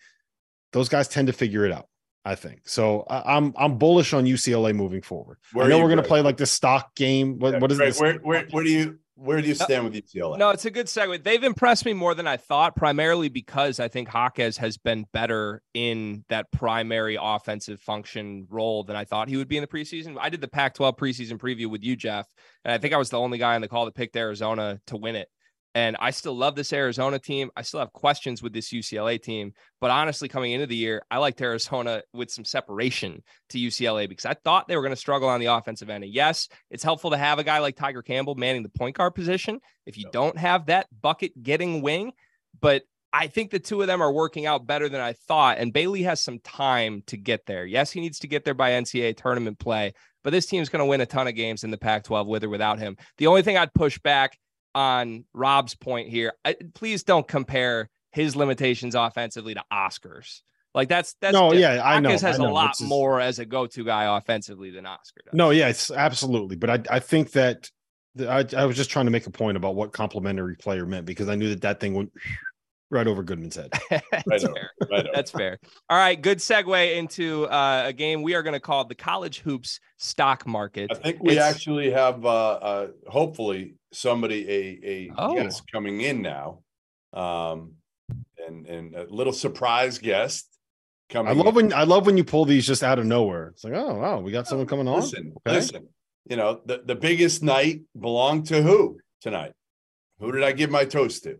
those guys tend to figure it out. I think so. I, am I'm, I'm bullish on UCLA moving forward. Where I know we're going to play like the stock game. What, yeah, what is this? Where, where, where do you where do you stand with UCLA? No, it's a good segue. They've impressed me more than I thought, primarily because I think Jaquez has been better in that primary offensive function role than I thought he would be in the preseason. I did the Pac 12 preseason preview with you, Jeff, and I think I was the only guy on the call that picked Arizona to win it. And I still love this Arizona team. I still have questions with this UCLA team. But honestly, coming into the year, I liked Arizona with some separation to UCLA because I thought they were going to struggle on the offensive end. And yes, it's helpful to have a guy like Tiger Campbell manning the point guard position if you don't have that bucket getting wing. But I think the two of them are working out better than I thought. And Bailey has some time to get there. Yes, he needs to get there by NCAA tournament play, but this team's going to win a ton of games in the Pac 12 with or without him. The only thing I'd push back on Rob's point here. I, please don't compare his limitations offensively to Oscars. Like that's that's no, different. yeah, I know. has I know. a lot more as a go-to guy offensively than Oscar does. No, yeah, it's absolutely. But I I think that I, I was just trying to make a point about what complimentary player meant because I knew that that thing went right over Goodman's head. That's fair. Right That's fair. All right, good segue into uh, a game we are going to call the college hoops stock market. I think we it's... actually have, uh, uh, hopefully, somebody a a oh. guest coming in now, um, and and a little surprise guest coming. I love in. when I love when you pull these just out of nowhere. It's like, oh wow, we got someone coming on. Listen, Okay. listen. You know, the, the biggest night belonged to who tonight? Who did I give my toast to?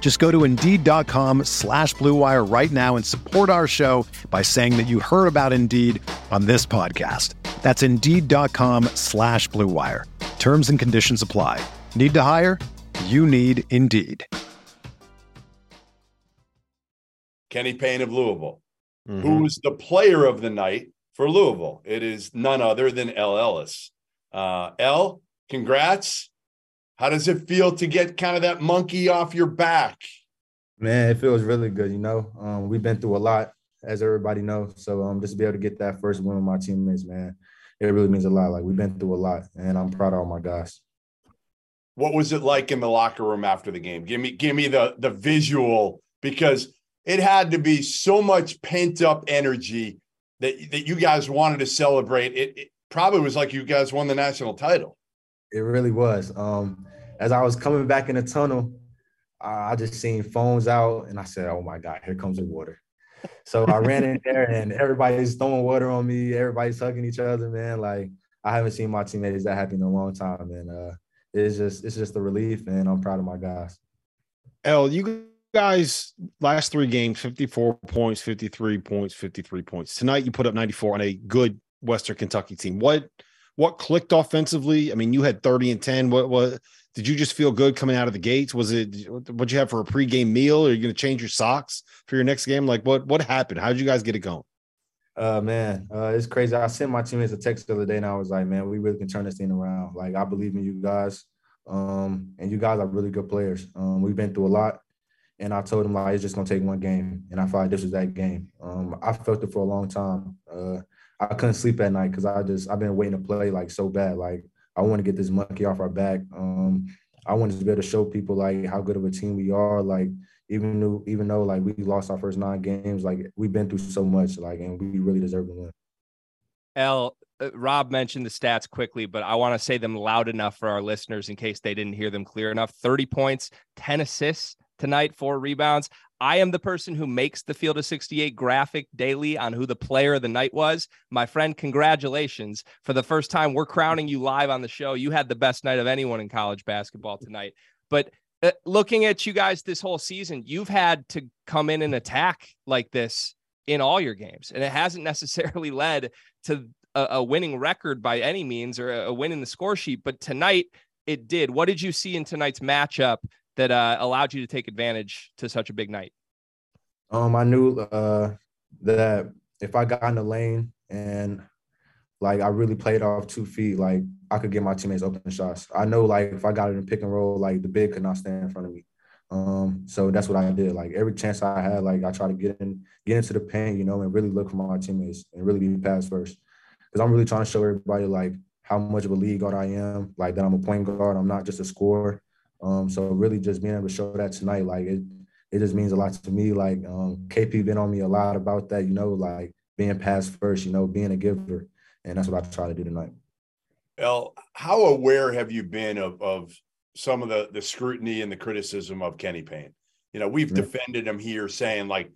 Just go to Indeed.com slash Blue Wire right now and support our show by saying that you heard about Indeed on this podcast. That's Indeed.com slash Blue Wire. Terms and conditions apply. Need to hire? You need Indeed. Kenny Payne of Louisville. Mhm. Who was the player of the night for Louisville? It is none other than El Ellis. Uh, El, congrats. How does it feel to get kind of that monkey off your back? Man, it feels really good. You know, um, we've been through a lot, as everybody knows. So um, just to be able to get that first win with my teammates, man, it really means a lot. Like we've been through a lot, and I'm proud of all my guys. What was it like in the locker room after the game? Give me, give me the the visual because it had to be so much pent up energy that that you guys wanted to celebrate. It, it probably was like you guys won the national title. It really was. Um, as I was coming back in the tunnel, I I just seen phones out, and I said, "Oh my God, here comes the water." So I ran in there, and everybody's throwing water on me. Everybody's hugging each other, man. Like I haven't seen my teammates that happy in a long time, and uh, it's just it's just a relief, and I'm proud of my guys. El, you guys last three games, 54 points, 53 points, 53 points. Tonight you put up 94 on a good Western Kentucky team. What what clicked offensively? I mean, you had 30 and 10. What did you just feel good coming out of the gates? Was it what you have for a pregame meal? Are you going to change your socks for your next game? Like what what happened? How did you guys get it going? Uh man, uh, it's crazy. I sent my teammates a text the other day, and I was like, "Man, we really can turn this thing around. Like, I believe in you guys, um, and you guys are really good players. Um, we've been through a lot, and I told them like it's just gonna take one game, and I like this was that game. Um, I felt it for a long time. Uh, I couldn't sleep at night because I just I've been waiting to play like so bad. Like, I want to get this monkey off our back. Um, I wanted to be able to show people like how good of a team we are. Like, even though even though like we lost our first nine games, like we've been through so much, like, and we really deserve to win. El, uh, Rob mentioned the stats quickly, but I want to say them loud enough for our listeners in case they didn't hear them clear enough. 30 points, 10 assists tonight, four rebounds. I am the person who makes the Field of 68 graphic daily on who the player of the night was. My friend, congratulations. For the first time, we're crowning you live on the show. You had the best night of anyone in college basketball tonight. But uh, looking at you guys this whole season, you've had to come in and attack like this in all your games, and it hasn't necessarily led to a, a winning record by any means or a, a win in the score sheet. But tonight it did. What did you see in tonight's matchup that uh, allowed you to take advantage to such a big night? Um, I knew uh, that if I got in the lane and like I really played off two feet, like I could get my teammates open shots. I know like if I got it in pick and roll, like the big could not stand in front of me. Um, so that's what I did. Like every chance I had, like I try to get in, get into the paint, you know, and really look for my teammates and really be pass first. Because I'm really trying to show everybody like how much of a lead guard I am, like that I'm a point guard. I'm not just a scorer. Um, so really just being able to show that tonight, like it, it just means a lot to me. Like um, KP been on me a lot about that, you know, like being pass first, you know, being a giver, and that's what I try to do tonight. El, how aware have you been of of some of the the scrutiny and the criticism of Kenny Payne? You know, we've Yeah. defended him here, saying like,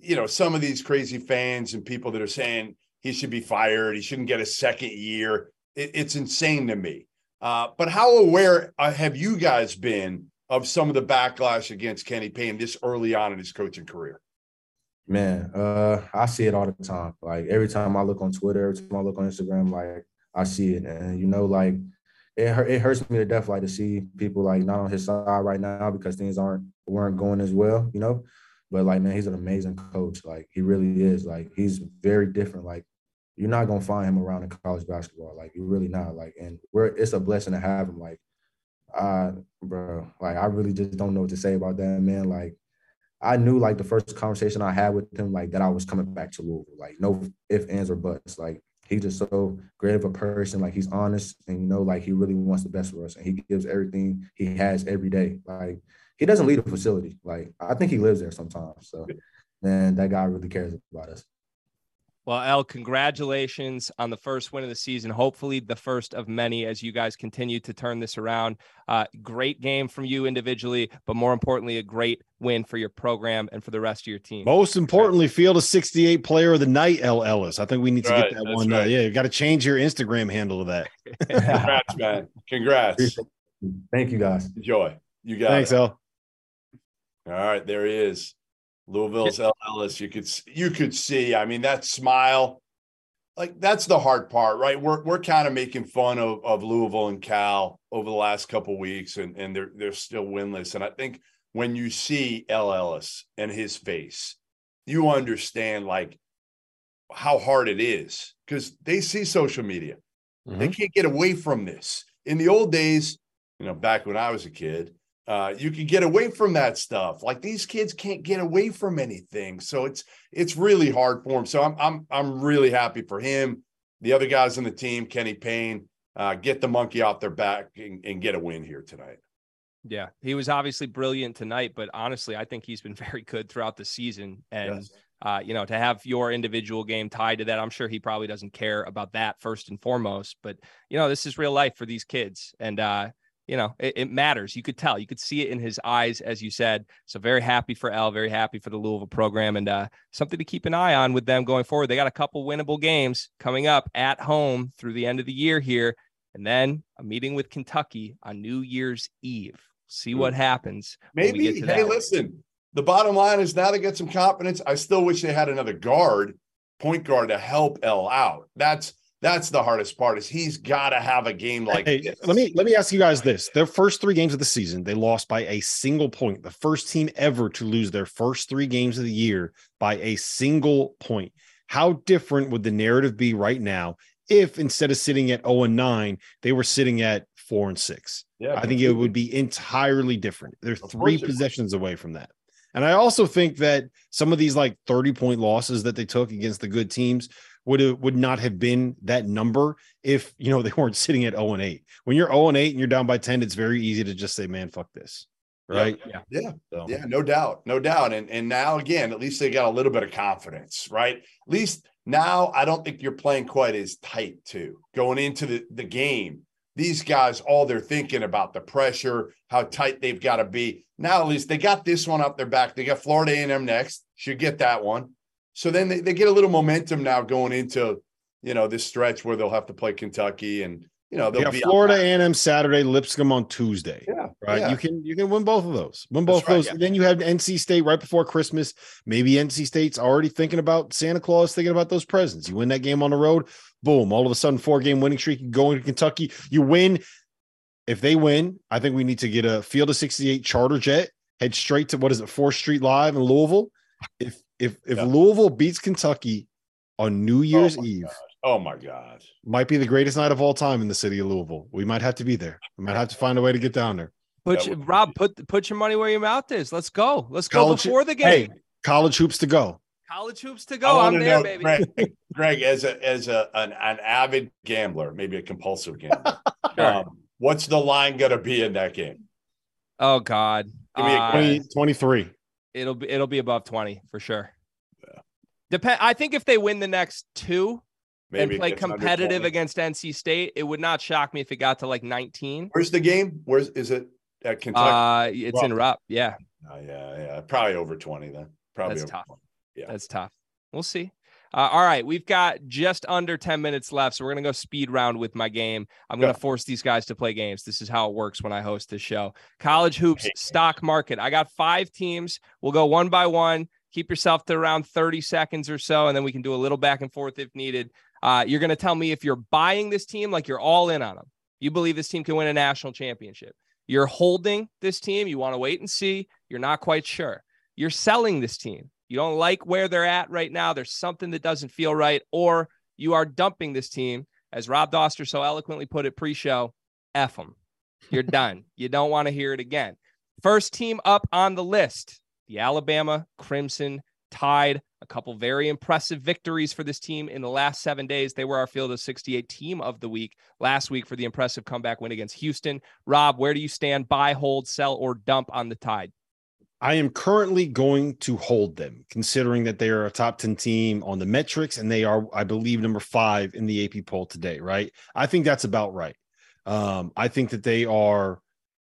you know, some of these crazy fans and people that are saying he should be fired, he shouldn't get a second year. It, it's insane to me. Uh, but how aware uh, have you guys been of some of the backlash against Kenny Payne this early on in his coaching career? Man, uh, I see it all the time. Like every time I look on Twitter, every time I look on Instagram, like I see it, and you know, like it it hurts me to death like to see people like not on his side right now because things aren't weren't going as well, you know. But like, man, he's an amazing coach. Like he really is. Like he's very different. Like you're not gonna find him around in college basketball. Like you're really not. Like, and we're it's a blessing to have him. Like, uh, bro, like I really just don't know what to say about that man. Like, I knew like the first conversation I had with him, like that I was coming back to Louisville. Like no if ands or buts. Like he's just so great of a person. Like he's honest and you know, like he really wants the best for us, and he gives everything he has every day. Like he doesn't leave the facility. Like I think he lives there sometimes. So, man, that guy really cares about us. Well, El, congratulations on the first win of the season. Hopefully, the first of many as you guys continue to turn this around. Uh, great game from you individually, but more importantly, a great win for your program and for the rest of your team. Most importantly, field a 68 player of the night, El Ellis. I think we need to Right, get that that's one. Uh, yeah, you got to change your Instagram handle to that. Congrats, man. Congrats. Thank you guys. Enjoy. You got Thanks, it. El. All right, there he is. Louisville's El Ellis. You could you could see. I mean, that smile, like that's the hard part, right? We're we're kind of making fun of, of Louisville and Cal over the last couple weeks, and and they're they're still winless. And I think when you see El Ellis and his face, you understand like how hard it is because they see social media. They mm-hmm. can't get away from this. In the old days, you know, back when I was a kid, uh, you can get away from that stuff. Like these kids can't get away from anything, so it's it's really hard for him. So I'm I'm I'm really happy for him. The other guys on the team, Kenny Payne, uh, get the monkey off their back and, and get a win here tonight. Yeah, he was obviously brilliant tonight, but honestly, I think he's been very good throughout the season. And Yes. uh, you know, to have your individual game tied to that, I'm sure he probably doesn't care about that first and foremost. But you know, this is real life for these kids, and uh, you know, it, it matters. You could tell, you could see it in his eyes, as you said. So very happy for El, very happy for the Louisville program, and uh, something to keep an eye on with them going forward. They got a couple winnable games coming up at home through the end of the year here, and then a meeting with Kentucky on New Year's Eve. See what happens. Maybe. Hey, that. listen. The bottom line is now they get some confidence. I still wish they had another guard, point guard to help El out. That's that's the hardest part. Is he's got to have a game like Hey, this. let me let me ask you guys this: their first three games of the season, they lost by a single point. The first team ever to lose their first three games of the year by a single point. How different would the narrative be right now if instead of sitting at 0 and 9, they were sitting at four and six? Yeah, I think it would be entirely different. They're three possessions away from that. And I also think that some of these like 30 point losses that they took against the good teams would have, would not have been that number if you know they weren't sitting at 0 and 8. When you're 0 and 8 and you're down by 10, it's very easy to just say, man, fuck this. Right. Yeah. Yeah. So, Yeah, no doubt, no doubt. And and now again, at least they got a little bit of confidence, right? At least now I don't think you're playing quite as tight too. Going into the, the game, these guys, all they're thinking about the pressure, how tight they've got to be. Now at least they got this one up their back. They got Florida A&M next. Should get that one. So then they, they get a little momentum now going into you know this stretch where they'll have to play Kentucky and you know they'll yeah, be Florida A&M Saturday, Lipscomb on Tuesday. Yeah, Right. yeah. You can you can win both of those. Win both right, those. yeah. Then you have NC State right before Christmas. Maybe NC State's already thinking about Santa Claus, thinking about those presents. You win that game on the road, boom, all of a sudden four game winning streak. You go into Kentucky, you win. If they win, I think we need to get a field of 68 charter jet, head straight to what is it, 4th Street Live in Louisville. If if if Yeah. Louisville beats Kentucky on New Year's my Eve, oh my god. might be the greatest night of all time in the city of Louisville. We might have to be there. We might have to find a way to get down there. Put your- would be- Rob, put put your money where your mouth is. Let's go. Let's go College- before the game. Hey, college hoops to go. College hoops to I go. wanna I'm there, know, baby. Greg, Greg, as a as a an, an avid gambler, maybe a compulsive gambler, um, what's the line going to be in that game? Oh God. Give me a Uh, 20, 23. It'll be it'll be above 20 for sure. Yeah. Depend I think if they win the next two Maybe and play competitive against NC State, it would not shock me if it got to like 19. Where's the game? Where's is it at Kentucky? Uh it's in Rupp. Rupp. Yeah, Oh, yeah, yeah, probably over twenty then. Probably That's over tough. 20. Yeah. that's tough. We'll see. Uh, all right, we've got just under 10 minutes left, so we're gonna go speed round with my game. I'm gonna Go. force these guys to play games. This is how it works when I host this show. College hoops stock market. I got five teams. We'll go one by one. Keep yourself to around 30 seconds or so, and then we can do a little back and forth if needed. Uh, you're gonna tell me if you're buying this team, like you're all in on them. You believe this team can win a national championship. You're holding this team. You want to wait and see. You're not quite sure. You're selling this team. You don't like where they're at right now. There's something that doesn't feel right, or you are dumping this team, as Rob Dauster so eloquently put it pre-show. F them. You're done. You don't want to hear it again. First team up on the list: the Alabama Crimson Tide. A couple very impressive victories for this team in the last seven days. They were our field of 68 team of the week last week for the impressive comeback win against Houston. Rob, where do you stand? Buy, hold, sell, or dump on the Tide? I am currently going to hold them, considering that they are a top 10 team on the metrics and they are, I believe, number five in the AP poll today, right? I think that's about right. Um, I think that they are,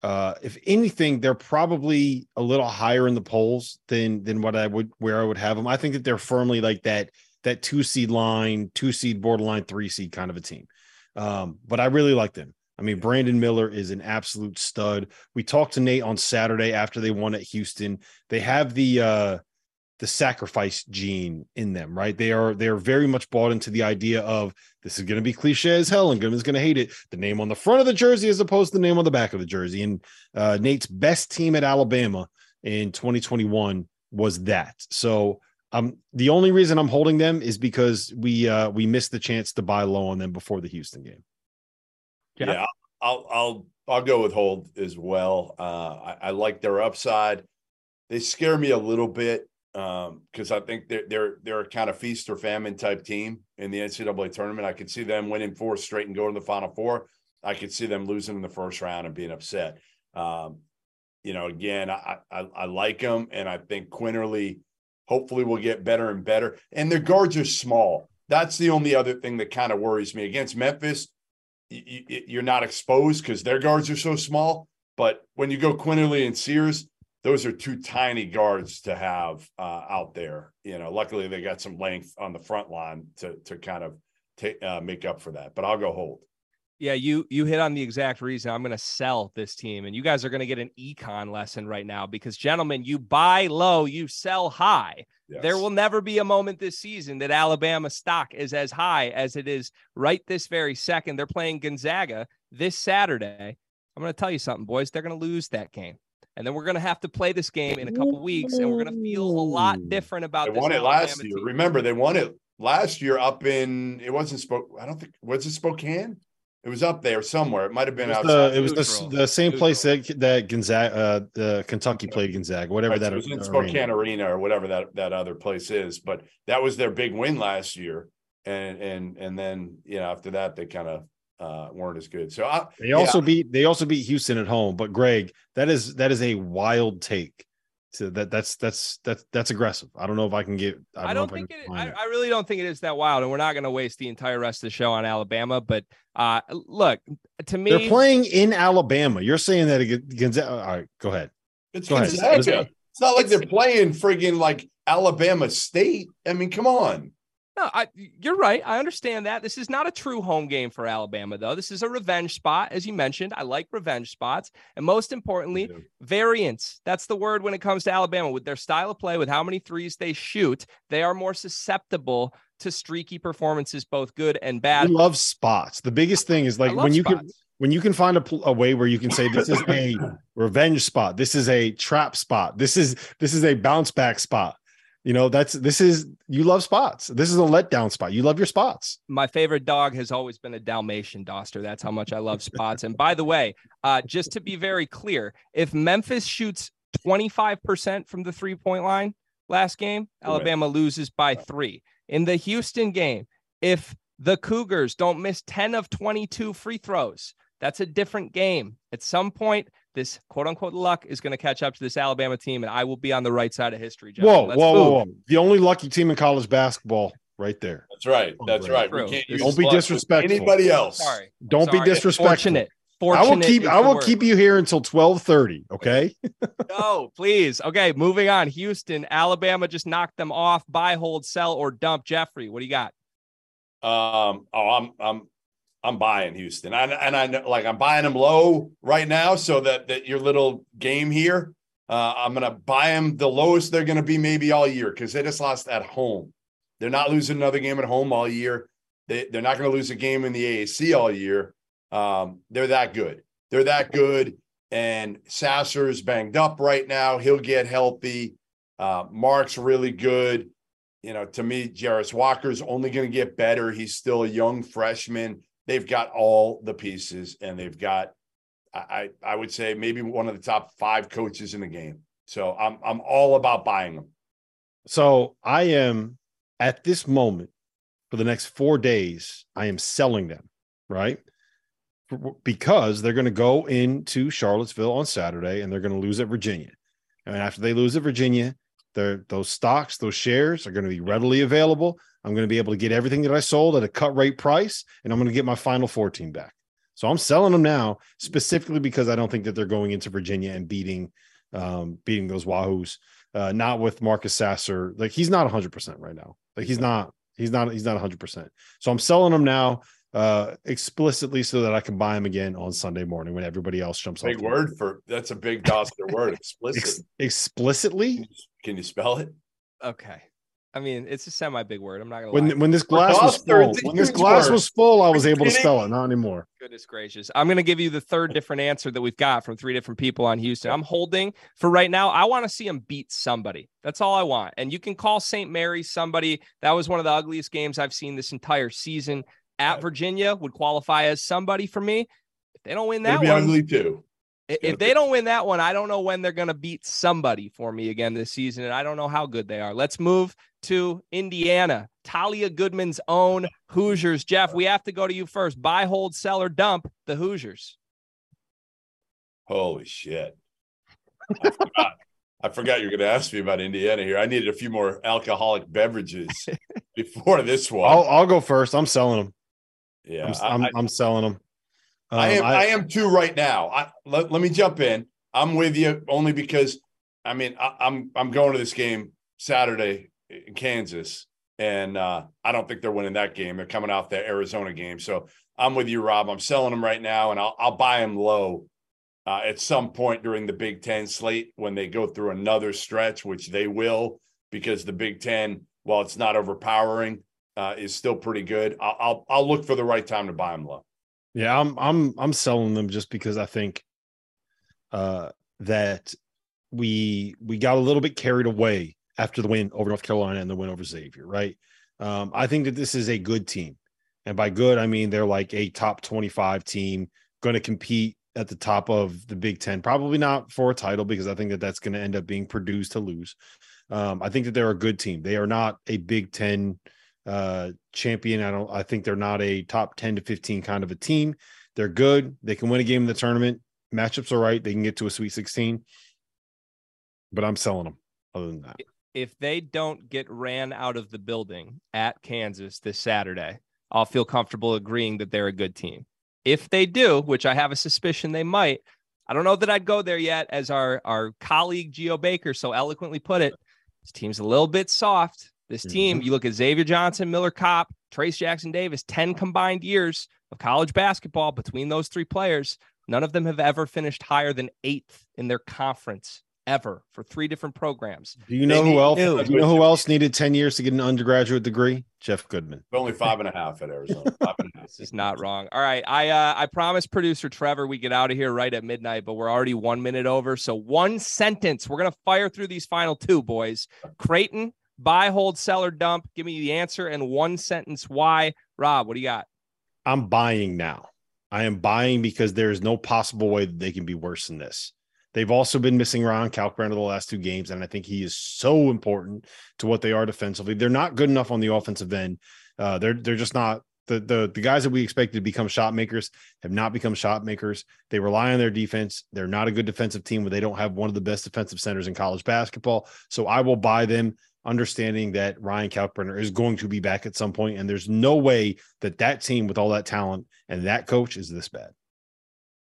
uh, if anything, they're probably a little higher in the polls than than what I would where I would have them. I think that they're firmly like that that two seed line, two seed borderline, three seed kind of a team. Um, but I really like them. I mean, Brandon Miller is an absolute stud. We talked to Nate on Saturday after they won at Houston. They have the uh the sacrifice gene in them, right? They are they are very much bought into the idea of this is going to be cliche as hell, and Goodman's going to hate it. The name on the front of the jersey as opposed to the name on the back of the jersey. And uh, Nate's best team at Alabama in 2021 was that. So um, the only reason I'm holding them is because we uh, we missed the chance to buy low on them before the Houston game. Yeah, I'll I'll I'll go with hold as well. Uh, I, I like their upside. They scare me a little bit because um, I think they're they're they're a kind of feast or famine type team in the NCAA tournament. I could see them winning four straight and going to the Final Four. I could see them losing in the first round and being upset. Um, you know, again, I, I, I like them, and I think Quinerly hopefully will get better and better. And their guards are small. That's the only other thing that kind of worries me against Memphis you're not exposed because their guards are so small. But when you go Quinerly and Sears, those are two tiny guards to have uh, out there. You know, luckily they got some length on the front line to to kind of take uh, make up for that. But I'll go hold. Yeah, you you hit on the exact reason I'm going to sell this team, and you guys are going to get an econ lesson right now because, gentlemen, you buy low, you sell high. Yes. There will never be a moment this season that Alabama stock is as high as it is right this very second. They're playing Gonzaga this Saturday. I'm going to tell you something, boys. They're going to lose that game. And then we're going to have to play this game in a couple weeks, and we're going to feel a lot different about. They won it Alabama last year. Team. Remember, they won it last year up in. It wasn't Spoke. I don't think was it Spokane. It was up there somewhere. It might have been it was outside. The, it was the, the same place that that Gonzaga, uh, the Kentucky played Gonzaga, whatever right, that. So it was in Spokane Arena or whatever that that other place is. But that was their big win last year, and and and then you know after that they kind of uh, weren't as good. So I, they also yeah. beat they also beat Houston at home. But Greg, that is that is a wild take so that that's that's that's that's aggressive. I don't know if I can get. I don't, I don't think I, it, I, I, really don't think it is that wild, and we're not going to waste the entire rest of the show on Alabama. But uh, look, to me, they're playing in Alabama. You're saying that against. All right, go ahead. It's go Ahead. It's not like it's, they're playing friggin' like Alabama State. I mean, come on. No, I, you're right. I understand that. This is not a true home game for Alabama, though. This is a revenge spot, as you mentioned. I like revenge spots. And most importantly, yeah. variance. That's the word when it comes to Alabama. With their style of play, with how many threes they shoot, they are more susceptible to streaky performances, both good and bad. We love spots. The biggest thing is like when you spots. can when you can find a, a, way where you can say this is a revenge spot this is a trap spot this is this is a bounce back spot you know, that's this is you love spots. This is a letdown spot. You love your spots. My favorite dog has always been a Dalmatian Dauster. That's how much I love spots. and by the way, uh, just to be very clear, if Memphis shoots 25% from the three point line last game, Alabama right. loses by three. In the Houston game, if the Cougars don't miss 10 of 22 free throws, that's a different game. At some point, this quote unquote luck is going to catch up to this Alabama team, and I will be on the right side of history. Whoa, whoa, whoa, whoa, The only lucky team in college basketball, right there. That's right. That's right. Don't be disrespectful. Anybody else? Sorry. Don't Sorry. be disrespectful. Fortunate. Fortunate I will keep. I will word. keep you here until twelve thirty. Okay. no, please. Okay, moving on. Houston, Alabama just knocked them off. Buy, hold, sell, or dump. Jeffrey, what do you got? Um. Oh, I'm. I'm. I'm buying Houston. I, and I know, like I'm buying them low right now, so that that your little game here, uh, I'm gonna buy them the lowest they're gonna be maybe all year because they just lost at home. They're not losing another game at home all year. They they're not gonna lose a game in the AAC all year. Um, they're that good. They're that good. And Sasser's banged up right now. He'll get healthy. Uh, Mark's really good. You know, to me, Jarace Walker's only going to get better. He's still a young freshman. They've got all the pieces, and they've got, I, I would say, maybe one of the top five coaches in the game. So I'm I'm all about buying them. So I am at this moment for the next four days. I am selling them, right? Because they're going to go into Charlottesville on Saturday and they're going to lose at Virginia. And after they lose at Virginia, their those stocks, those shares are going to be readily available. I'm going to be able to get everything that I sold at a cut rate price, and I'm going to get my final 14 back. So I'm selling them now specifically because I don't think that they're going into Virginia and beating um, beating those Wahoos. Uh, not with Marcus Sasser. Like he's not 100 percent right now. Like he's not. He's not. He's not 100 percent. So I'm selling them now uh, explicitly so that I can buy them again on Sunday morning when everybody else jumps big off. Word for that's a big Dauster word. Explicit. Ex- explicitly. Can you spell it? Okay. I mean, it's a semi big word. I'm not gonna when lie. when this glass was full, when this glass word. was full, I was able to spell it. Not anymore. Goodness gracious! I'm gonna give you the third different answer that we've got from three different people on Houston. I'm holding for right now. I want to see them beat somebody. That's all I want. And you can call St. Mary somebody. That was one of the ugliest games I've seen this entire season. At Virginia would qualify as somebody for me. If they don't win that It'd be one, ugly too. If they don't win that one, I don't know when they're going to beat somebody for me again this season, and I don't know how good they are. Let's move to Indiana. Talia Goodman's own Hoosiers. Jeff, we have to go to you first. Buy, hold, sell, or dump the Hoosiers. Holy shit! I forgot. I forgot you were going to ask me about Indiana here. I needed a few more alcoholic beverages before this one. I'll, I'll, go first. I'm selling them. Yeah, I'm, I'm, I, am selling them. Um, I am. I, I, am too right now. I, let, let me jump in. I'm with you only because, I mean, I, I'm I'm going to this game Saturday in Kansas, and uh, I don't think they're winning that game. They're coming off the Arizona game, so I'm with you, Rob. I'm selling them right now, and I'll I'll buy them low uh, at some point during the Big Ten slate when they go through another stretch, which they will, because the Big Ten, while it's not overpowering, uh, is still pretty good. I'll, I'll I'll look for the right time to buy them low. Yeah, I'm I'm I'm selling them just because I think uh that we we got a little bit carried away after the win over North Carolina and the win over Xavier, right? Um, I think that this is a good team. And by good, I mean they're like a top 25 team going to compete at the top of the Big Ten. Probably not for a title because I think that that's going to end up being Purdue's to lose. Um, I think that they're a good team. They are not a Big Ten uh, champion. I don't. I think they're not a top ten to fifteen kind of a team. They're good. They can win a game in the tournament. Matchups are right. They can get to a Sweet Sixteen. But I'm selling them. Other than that, if they don't get ran out of the building at Kansas this Saturday, I'll feel comfortable agreeing that they're a good team. If they do, which I have a suspicion they might, I don't know that I'd go there yet. As our our colleague Geo Baker so eloquently put it, this team's a little bit soft. This team, mm-hmm. you look at Xavier Johnson, Miller Kopp, Trayce Jackson Davis, 10 combined years of college basketball between those three players. None of them have ever finished higher than eighth in their conference ever for three different programs. Do you know they who else? Do you know who else needed 10 years to get an undergraduate degree? Jeff Goodman. Only five and a half at Arizona. this is not wrong. All right. I uh, I promised producer Trevor we get out of here right at midnight, but we're already one minute over. So one sentence. We're gonna fire through these final two, boys. Creighton buy, hold, sell, or dump. Give me the answer and one sentence why. Rob, what do you got? I'm buying now. I am buying because there is no possible way that they can be worse than this. They've also been missing Ryan Kalkbrenner the last two games, and I think he is so important to what they are defensively. They're not good enough on the offensive end. Uh, they're they're just not the the the guys that we expected to become shot makers have not become shot makers. They rely on their defense. They're not a good defensive team, but they don't have one of the best defensive centers in college basketball. So I will buy them understanding that Ryan Kalkbrenner is going to be back at some point, and there's no way that that team with all that talent and that coach is this bad.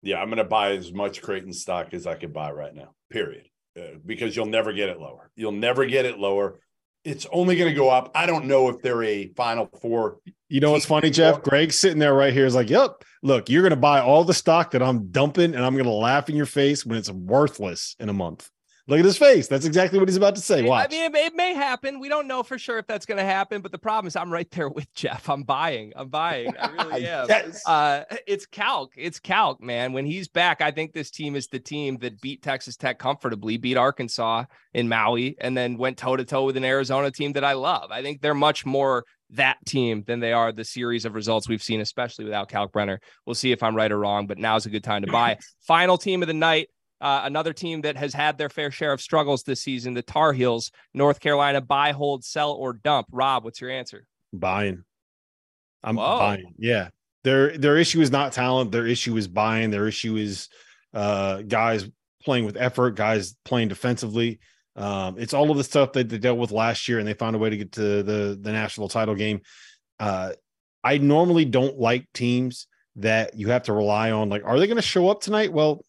Yeah, I'm going to buy as much Creighton stock as I could buy right now. Period. Uh, because you'll never get it lower. You'll never get it lower. It's only going to go up. I don't know if they're a Final Four. You know what's funny, Jeff? Greg's sitting there right here is like, "Yep, look, you're going to buy all the stock that I'm dumping, and I'm going to laugh in your face when it's worthless in a month." Look at his face. That's exactly what he's about to say. Watch. I mean, it, it, may happen. We don't know for sure if that's going to happen, but the problem is I'm right there with Jeff. I'm buying. I'm buying. I really am. yes. uh, it's calc. It's calc, man. When he's back, I think this team is the team that beat Texas Tech comfortably, beat Arkansas in Maui, and then went toe to toe with an Arizona team that I love. I think they're much more that team than they are the series of results we've seen, especially without Kalkbrenner. We'll see if I'm right or wrong, but now's a good time to buy. Final team of the night. Uh, another team that has had their fair share of struggles this season, the Tar Heels, North Carolina, buy, hold, sell, or dump. Rob, what's your answer? Buying. I'm Whoa. buying. Yeah. Their their issue is not talent. Their issue is buying. Their issue is uh, guys playing with effort, guys playing defensively. Um, it's all of the stuff that they dealt with last year, and they found a way to get to the the national title game. Uh, I normally don't like teams that you have to rely on. Like, are they going to show up tonight? Well,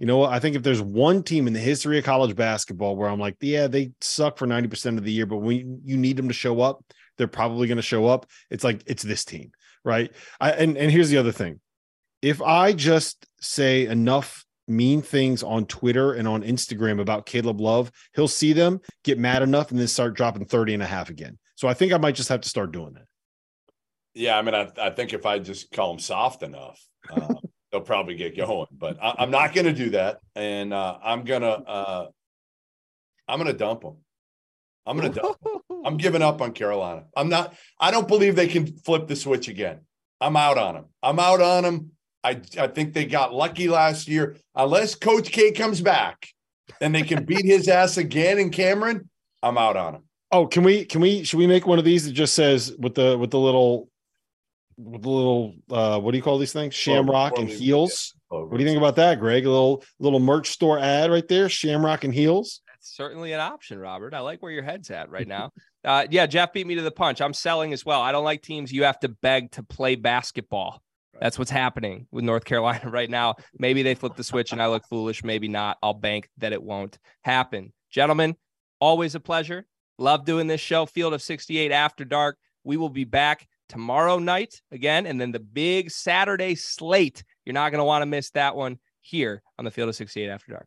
you know what? I think if there's one team in the history of college basketball where I'm like, yeah, they suck for 90% of the year, but when you need them to show up, they're probably going to show up. It's like, it's this team, right? I, and, and here's the other thing. If I just say enough mean things on Twitter and on Instagram about Caleb Love, he'll see them, get mad enough, and then start dropping 30 and a half again. So I think I might just have to start doing that. Yeah. I mean, I, I think if I just call him soft enough, uh, they'll probably get going. But I, am not going to do that, and uh, I'm gonna uh, I'm gonna dump them. I'm gonna dump. Them. I'm giving up on Carolina. I'm not. I don't believe they can flip the switch again. I'm out on them. I'm out on them. I I think they got lucky last year. Unless Coach K comes back and they can beat his ass again in Cameron, I'm out on him. Oh, can we can we should we make one of these that just says with the with the little with the little uh what do you call these things? Shamrock and heels. What do you think about that, Greg? A little little merch store ad right there, Shamrock and heels. That's certainly an option, Robert. I like where your head's at right now. uh yeah, Jeff beat me to the punch. I'm selling as well. I don't like teams you have to beg to play basketball. That's what's happening with North Carolina right now. Maybe they flip the switch and I look foolish. Maybe not. I'll bank that it won't happen. Gentlemen, always a pleasure. Love doing this show, Field of 68 After Dark. We will be back tomorrow night again, and then the big Saturday slate. You're not going to want to miss that one here on the Field of 68 After Dark.